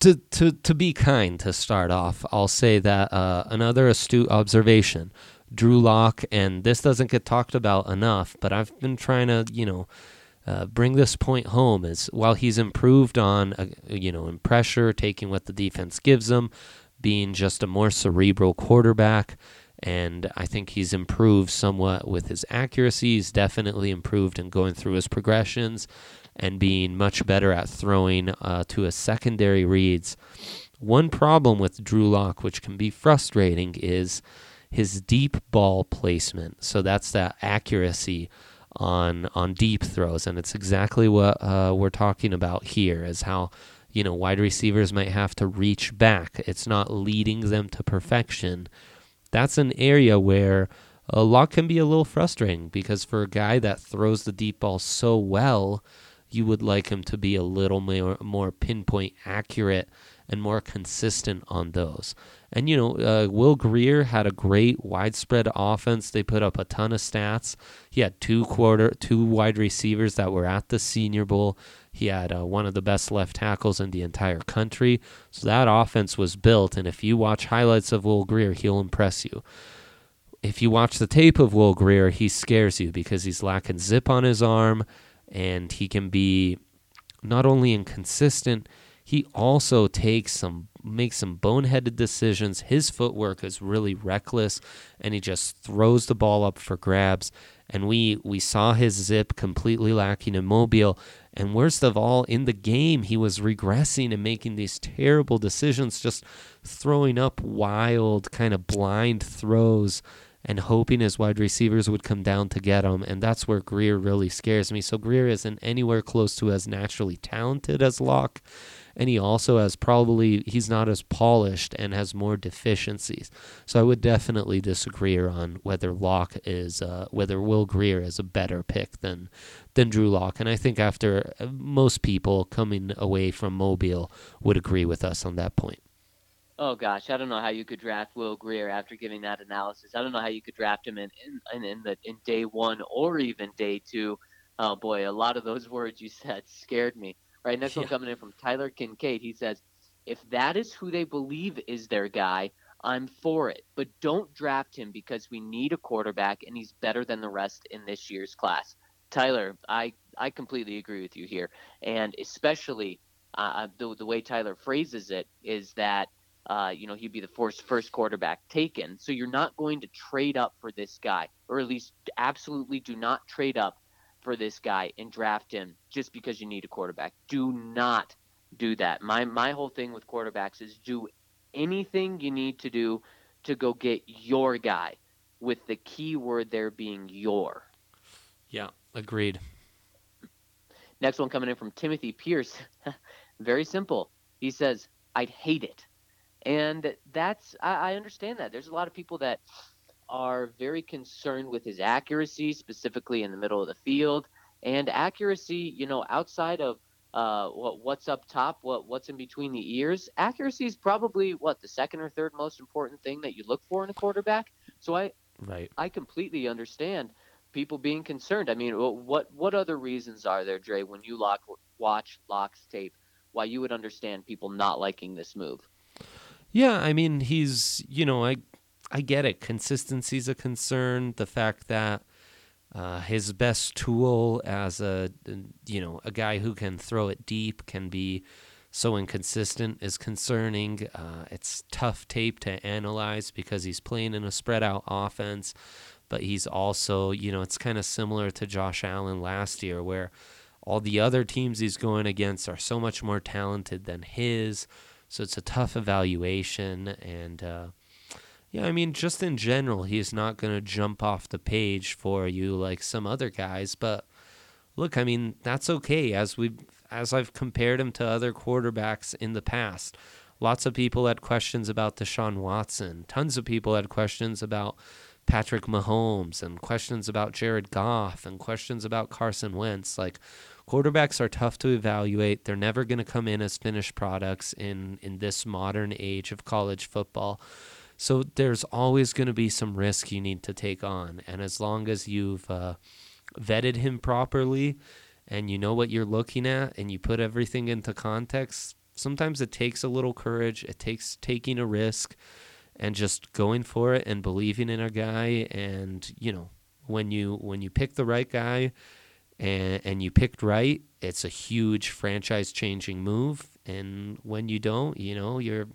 to to to be kind to start off, I'll say that uh, another astute observation, Drew Lock, and this doesn't get talked about enough, but I've been trying to you know. Uh, bring this point home is while he's improved on uh, you know in pressure taking what the defense gives him being just a more cerebral quarterback and I think he's improved somewhat with his accuracy. He's definitely improved in going through his progressions and being much better at throwing uh, to his secondary reads. One problem with Drew Lock, which can be frustrating, is his deep ball placement. So that's that accuracy on on deep throws, and it's exactly what uh, we're talking about here. Is how you know wide receivers might have to reach back. It's not leading them to perfection that's an area where a lot can be a little frustrating because for a guy that throws the deep ball so well, you would like him to be a little more, more pinpoint accurate and more consistent on those. And you know, uh, Will Grier had a great widespread offense. They put up a ton of stats. He had two quarter, two wide receivers that were at the Senior Bowl. He had uh, one of the best left tackles in the entire country. So that offense was built. And if you watch highlights of Will Grier, he'll impress you. If you watch the tape of Will Grier, he scares you because he's lacking zip on his arm and he can be not only inconsistent, he also takes some makes some boneheaded decisions. His footwork is really reckless and he just throws the ball up for grabs. And we we saw his zip completely lacking in Mobile and worst of all, in the game, he was regressing and making these terrible decisions, just throwing up wild, kind of blind throws and hoping his wide receivers would come down to get him. And that's where Grier really scares me. So Grier isn't anywhere close to as naturally talented as Lock and he also has probably he's not as polished and has more deficiencies. So I would definitely disagree on whether Lock is uh, whether Will Grier is a better pick than than Drew Lock, and I think after uh, most people coming away from Mobile would agree with us on that point. Oh gosh, I don't know how you could draft Will Grier after giving that analysis. I don't know how you could draft him in in in, the, in day one or even day two. Oh boy, a lot of those words you said <laughs> scared me. Right, next yeah. one coming in from Tyler Kincaid. He says, if that is who they believe is their guy, I'm for it. But don't draft him because we need a quarterback and he's better than the rest in this year's class. Tyler, I, I completely agree with you here. And especially uh, the, the way Tyler phrases it is that uh, you know he'd be the first first quarterback taken. So you're not going to trade up for this guy, or at least absolutely do not trade up for this guy and draft him just because you need a quarterback. Do not do that. My my whole thing with quarterbacks is do anything you need to do to go get your guy, with the key word there being your. Yeah, agreed. Next one coming in from Timothy Pierce. <laughs> Very simple. He says, I'd hate it. And that's, I, I, understand that. There's a lot of people that are very concerned with his accuracy, specifically in the middle of the field. And accuracy, you know, outside of uh, what, what's up top, what, what's in between the ears, accuracy is probably what the second or third most important thing that you look for in a quarterback. So I, right. I completely understand people being concerned. I mean, what what other reasons are there, Dre, when you lock, watch Lock's tape, why you would understand people not liking this move? Yeah, I mean, he's you know, I I get it. Consistency's a concern. The fact that uh, his best tool as a you know a guy who can throw it deep can be so inconsistent is concerning. Uh, it's tough tape to analyze because he's playing in a spread out offense but he's also, you know, it's kind of similar to Josh Allen last year, where all the other teams he's going against are so much more talented than his. So it's a tough evaluation. And, uh, yeah, I mean, just in general, he's not going to jump off the page for you like some other guys. But look, I mean, that's okay. As we as I've compared him to other quarterbacks in the past, lots of people had questions about Deshaun Watson. Tons of people had questions about Patrick Mahomes and questions about Jared Goff and questions about Carson Wentz. Like quarterbacks are tough to evaluate. They're never going to come in as finished products in in this modern age of college football. So there's always going to be some risk you need to take on, and as long as you've uh, vetted him properly and you know what you're looking at and you put everything into context, sometimes it takes a little courage. It takes taking a risk and just going for it and believing in a guy and you know when you when you pick the right guy and and you picked right it's a huge franchise changing move and when you don't you know you're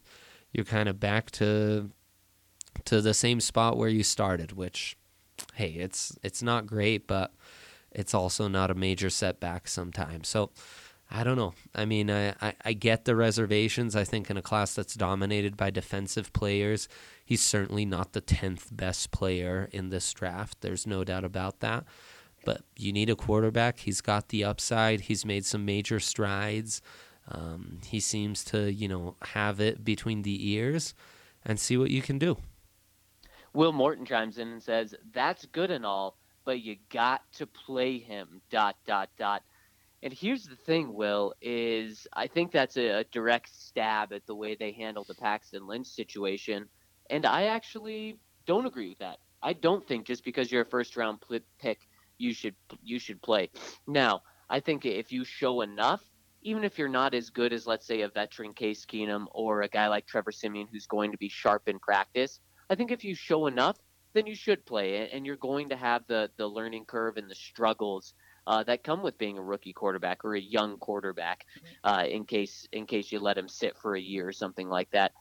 you're kind of back to to the same spot where you started which hey it's it's not great but it's also not a major setback sometimes so I don't know. I mean, I, I, I, get the reservations. I think in a class that's dominated by defensive players, he's certainly not the 10th best player in this draft. There's no doubt about that. But you need a quarterback. He's got the upside, he's made some major strides. Um, he seems to, you know, have it between the ears and see what you can do. Will Morton chimes in and says, That's good and all, but you got to play him. Dot, dot, dot. And here's the thing, Will, is I think that's a, a, direct stab at the way they handled the Paxton Lynch situation. And I actually don't agree with that. I don't think just because you're a first round pick, you should you should play. Now, I think if you show enough, even if you're not as good as let's say a veteran Case Keenum or a guy like Trevor Siemian who's going to be sharp in practice, I think if you show enough, then you should play and you're going to have the the learning curve and the struggles uh, that come with being a rookie quarterback or a young quarterback, uh, in case in case you let him sit for a year or something like that.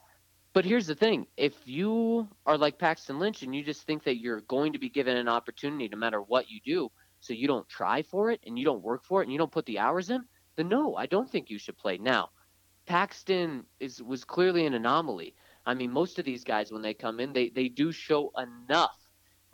But here's the thing: if you are like Paxton Lynch and you just think that you're going to be given an opportunity no matter what you do, so you don't try for it and you don't work for it and you don't put the hours in, then no, I don't think you should play. Now, Paxton is was clearly an anomaly. I mean, most of these guys when they come in, they they do show enough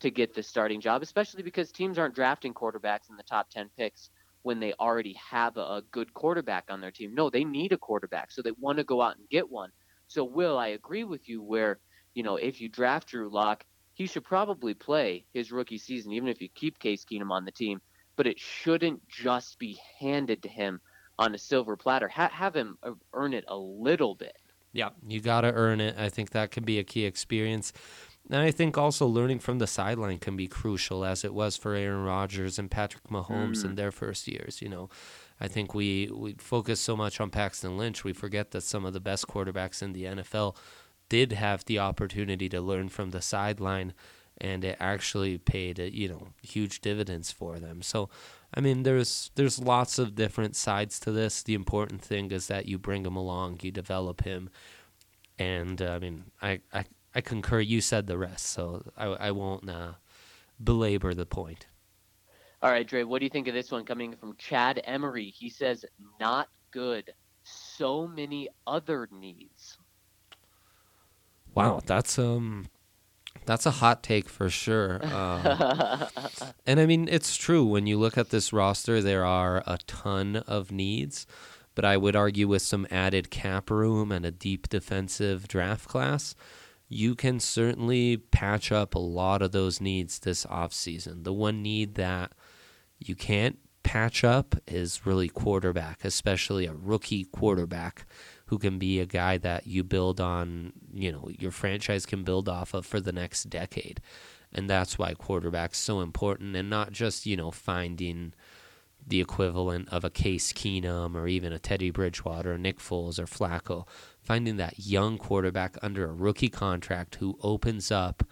to get the starting job, especially because teams aren't drafting quarterbacks in the top 10 picks when they already have a, a good quarterback on their team. No, they need a quarterback, so they want to go out and get one. So, Will, I agree with you where, you know, if you draft Drew Lock, he should probably play his rookie season, even if you keep Case Keenum on the team. But it shouldn't just be handed to him on a silver platter. Ha- have him uh, earn it a little bit. Yeah, you got to earn it. I think that can be a key experience. And I think also learning from the sideline can be crucial, as it was for Aaron Rodgers and Patrick Mahomes mm. in their first years. You know, I think we we focus so much on Paxton Lynch, we forget that some of the best quarterbacks in the NFL did have the opportunity to learn from the sideline and it actually paid you know huge dividends for them. So, I mean, there's there's lots of different sides to this. The important thing is that you bring him along, you develop him, and uh, I mean, I, I I concur. You said the rest, so I I won't uh, belabor the point. All right, Dre, what do you think of this one coming from Chad Emery? He says, not good. So many other needs. Wow, that's um that's a hot take for sure. <laughs> Um, and I mean, it's true. When you look at this roster, there are a ton of needs, but I would argue with some added cap room and a deep defensive draft class, you can certainly patch up a lot of those needs this offseason. The one need that you can't patch up is really quarterback, especially a rookie quarterback who can be a guy that you build on, you know, your franchise can build off of for the next decade. And that's why quarterback's so important and not just, you know, finding the equivalent of a Case Keenum or even a Teddy Bridgewater, or Nick Foles or Flacco. Finding that young quarterback under a rookie contract who opens up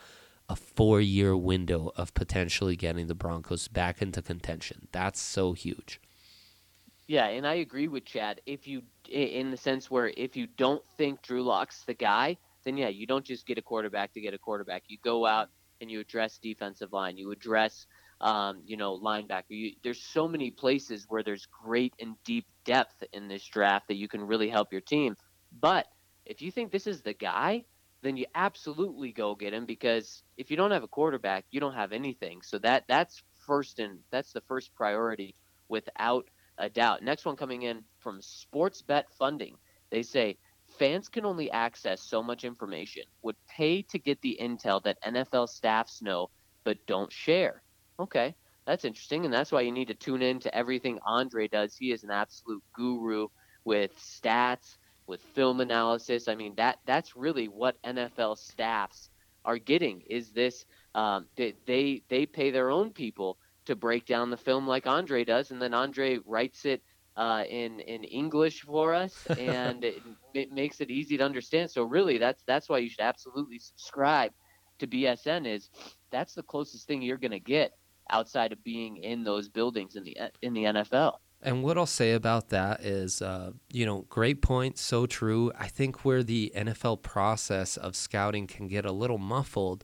a four year window of potentially getting the Broncos back into contention. That's so huge. Yeah, and I agree with Chad. If you, in the sense where if you don't think Drew Lock's the guy, then yeah, you don't just get a quarterback to get a quarterback. You go out and you address defensive line. You address, um, you know, linebacker. You, there's so many places where there's great and deep depth in this draft that you can really help your team. But if you think this is the guy, then you absolutely go get him because if you don't have a quarterback, you don't have anything. So that that's first and that's the first priority without a doubt. Next one coming in from Sports Bet Funding. They say fans can only access so much information, would pay to get the intel that NFL staffs know but don't share. Okay, that's interesting, and that's why you need to tune in to everything Andre does. He is an absolute guru with stats, with film analysis. I mean, that that's really what NFL staffs are getting. Is this um, they, they they pay their own people to break down the film like Andre does, and then Andre writes it uh, in in English for us, <laughs> and it, it, makes it easy to understand. So really, that's that's why you should absolutely subscribe to BSN. Is that's the closest thing you're going to get outside of being in those buildings in the in the NFL. And what I'll say about that is, uh, you know, great point, so true. I think where the NFL process of scouting can get a little muffled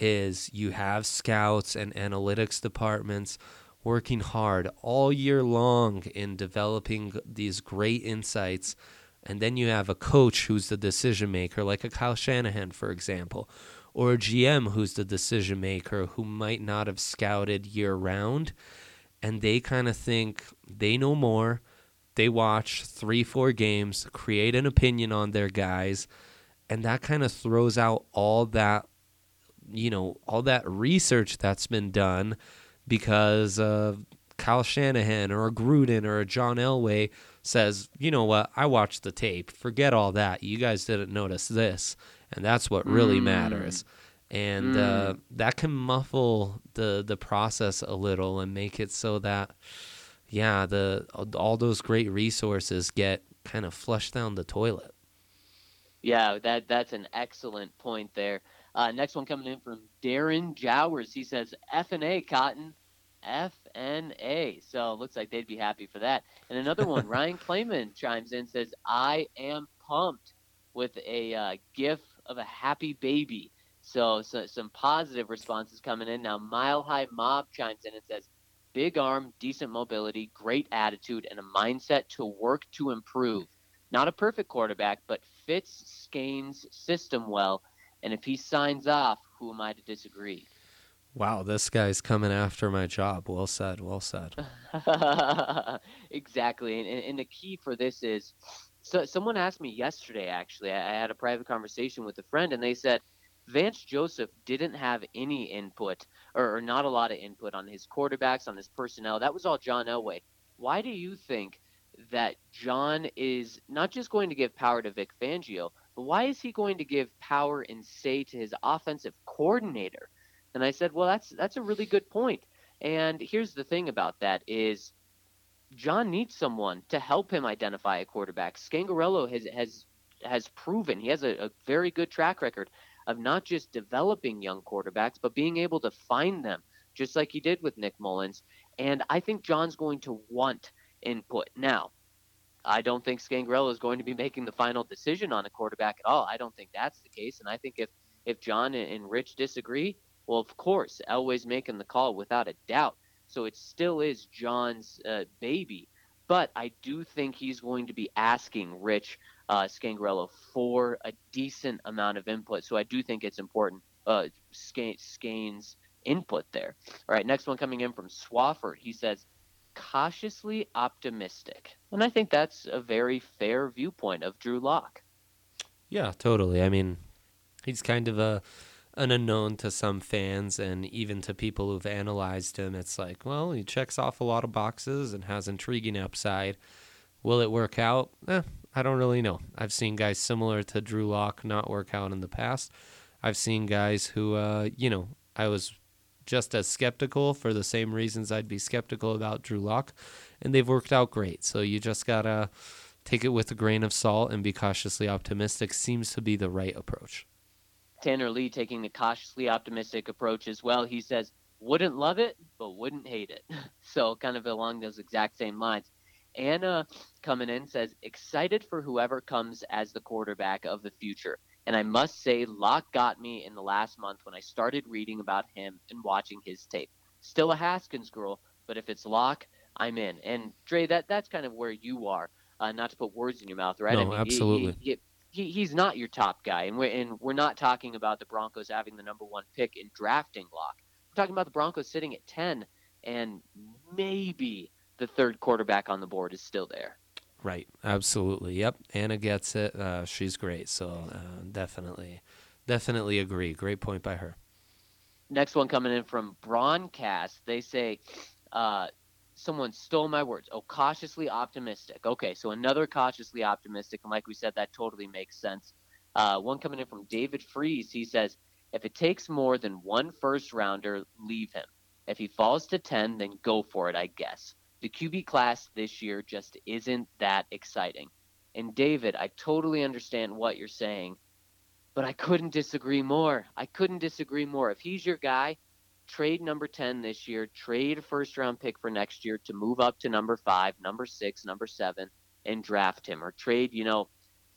is you have scouts and analytics departments working hard all year long in developing these great insights. And then you have a coach who's the decision maker, like a Kyle Shanahan, for example, or a GM who's the decision maker who might not have scouted year round. And they kind of think they know more. They watch three, four games, create an opinion on their guys, and that kind of throws out all that you know all that research that's been done because uh, Kyle Shanahan or a Gruden or a John Elway says, you know what, I watched the tape. Forget all that. You guys didn't notice this, and that's what really mm. matters. And uh, mm. uh, that can muffle the the process a little and make it so that, yeah, the all those great resources get kind of flushed down the toilet. Yeah, that that's an excellent point there. Uh, next one coming in from Darren Jowers. He says F and A Cotton, F and A. So looks like they'd be happy for that. And another one, <laughs> Ryan Clayman chimes in says I am pumped with a uh, gif of a happy baby. So, so some positive responses coming in now. Mile High Mob chimes in and says big arm, decent mobility, great attitude, and a mindset to work to improve. Not a perfect quarterback, but fits Skane's system well and if he signs off, who am I to disagree? Wow, this guy's coming after my job. Well said. Well said. <laughs> exactly. And, and, the key for this is so someone asked me yesterday, actually, I had a private conversation with a friend, and they said Vance Joseph didn't have any input or, or not a lot of input on his quarterbacks, on his personnel. That was all John Elway. Why do you think that John is not just going to give power to Vic Fangio, but why is he going to give power and say to his offensive coordinator? And I said, well, that's that's a really good point. And here's the thing about that is John needs someone to help him identify a quarterback. Scangarello has has has proven he has a, a very good track record of not just developing young quarterbacks, but being able to find them, just like he did with Nick Mullens. And I think John's going to want input. Now, I don't think Scangarello is going to be making the final decision on a quarterback at all. I don't think that's the case. And I think if, if John and Rich disagree, well, of course, Elway's making the call without a doubt. So it still is John's uh, baby. But I do think he's going to be asking Rich uh, Scangarello for a decent amount of input. So I do think it's important, uh, Skane's input there. All right, next one coming in from Swafford. He says, cautiously optimistic. And I think that's a very fair viewpoint of Drew Lock. Yeah, totally. I mean, he's kind of a an unknown to some fans and even to people who've analyzed him. It's like, well, he checks off a lot of boxes and has intriguing upside. Will it work out? Eh, I don't really know. I've seen guys similar to Drew Lock not work out in the past. I've seen guys who, uh, you know, I was just as skeptical for the same reasons I'd be skeptical about Drew Lock, and they've worked out great. So you just gotta take it with a grain of salt and be cautiously optimistic. Seems to be the right approach. Tanner Lee taking the cautiously optimistic approach as well. He says, wouldn't love it, but wouldn't hate it. <laughs> so, kind of along those exact same lines. Anna coming in says, excited for whoever comes as the quarterback of the future. And I must say, Lock got me in the last month when I started reading about him and watching his tape. Still a Haskins girl, but if it's Lock, I'm in. And Dre, that that's kind of where you are. Uh, not to put words in your mouth, right? No, I mean, absolutely. He, he, he, he's not your top guy, and we're and we're not talking about the Broncos having the number one pick in drafting Lock. We're talking about the Broncos sitting at ten, and maybe the third quarterback on the board is still there. Right. Absolutely. Yep. Anna gets it. Uh, she's great. So uh, definitely, definitely agree. Great point by her. Next one coming in from Broadcast. They say, uh, someone stole my words. Oh, cautiously optimistic. Okay, so another cautiously optimistic, and like we said, that totally makes sense. Uh, one coming in from David Freeze. He says, if it takes more than one first rounder, leave him. If he falls to 10, then go for it, I guess. The QB class this year just isn't that exciting. And David, I totally understand what you're saying, but I couldn't disagree more. I couldn't disagree more. If he's your guy, trade number 10 this year, trade a first round pick for next year to move up to number five, number six, number seven, and draft him, or trade, you know,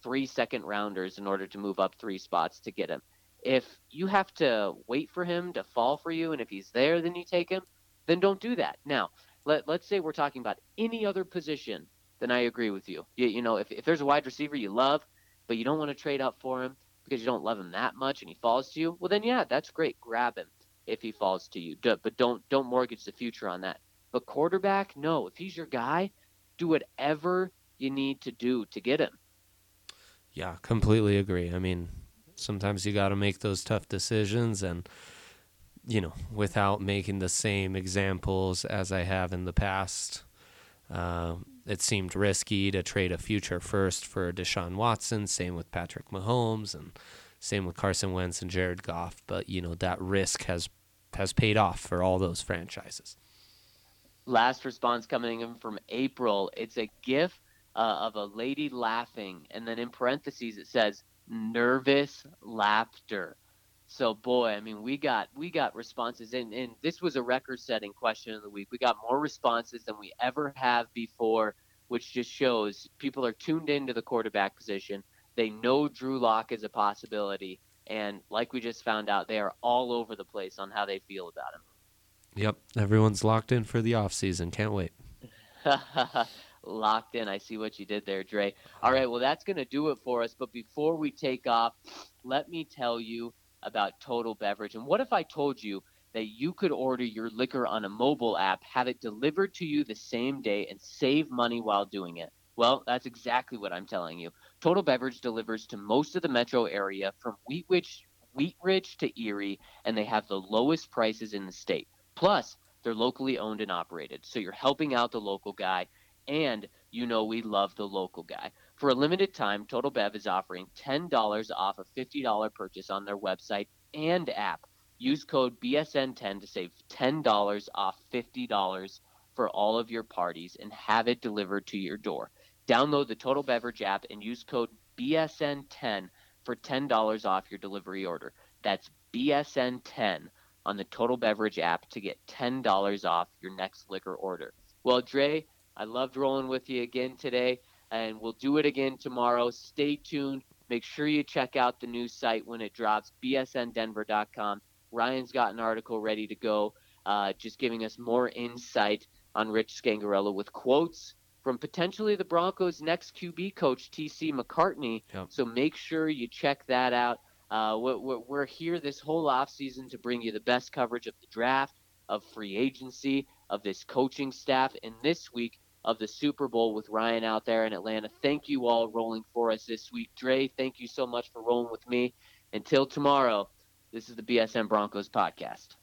three second rounders in order to move up three spots to get him. If you have to wait for him to fall for you, and if he's there, then you take him, then don't do that. Now, let, let's say we're talking about any other position, then I agree with you. You, you know, if, if there's a wide receiver you love, but you don't want to trade up for him because you don't love him that much and he falls to you, well, then yeah, that's great. Grab him if he falls to you. But don't don't mortgage the future on that. But quarterback, no. If he's your guy, do whatever you need to do to get him. Yeah, completely agree. I mean, sometimes you got to make those tough decisions and you know, without making the same examples as I have in the past. Uh, it seemed risky to trade a future first for Deshaun Watson. Same with Patrick Mahomes, and same with Carson Wentz and Jared Goff. But you know that risk has has paid off for all those franchises. Last response coming in from April. It's a GIF uh, of a lady laughing, and then in parentheses it says nervous laughter. So boy, I mean, we got we got responses, and, and this was a record-setting question of the week. We got more responses than we ever have before, which just shows people are tuned into the quarterback position. They know Drew Lock is a possibility, and like we just found out, they are all over the place on how they feel about him. Yep, everyone's locked in for the off season. Can't wait. <laughs> locked in. I see what you did there, Dre. All right, well that's going to do it for us. But before we take off, let me tell you about Total Beverage. And what if I told you that you could order your liquor on a mobile app, have it delivered to you the same day, and save money while doing it? Well, that's exactly what I'm telling you. Total Beverage delivers to most of the metro area from Wheatridge, Wheatridge to Erie, and they have the lowest prices in the state. Plus, they're locally owned and operated, so you're helping out the local guy, and you know we love the local guy. For a limited time, Total Bev is offering $10 off a $50 purchase on their website and app. Use code BSN10 to save $10 off $50 for all of your parties and have it delivered to your door. Download the Total Beverage app and use code BSN10 for $10 off your delivery order. That's BSN10 on the Total Beverage app to get $10 off your next liquor order. Well, Dre, I loved rolling with you again today, and we'll do it again tomorrow. Stay tuned. Make sure you check out the new site when it drops, bsndenver.com. Ryan's got an article ready to go, uh, just giving us more insight on Rich Scangarello with quotes from potentially the Broncos' next QB coach, TC McCartney. Yep. So make sure you check that out. Uh, we're, we're here this whole offseason to bring you the best coverage of the draft, of free agency, of this coaching staff, and this week of the Super Bowl with Ryan out there in Atlanta. Thank you all rolling for us this week. Dre, thank you so much for rolling with me. Until tomorrow, this is the BSN Broncos podcast.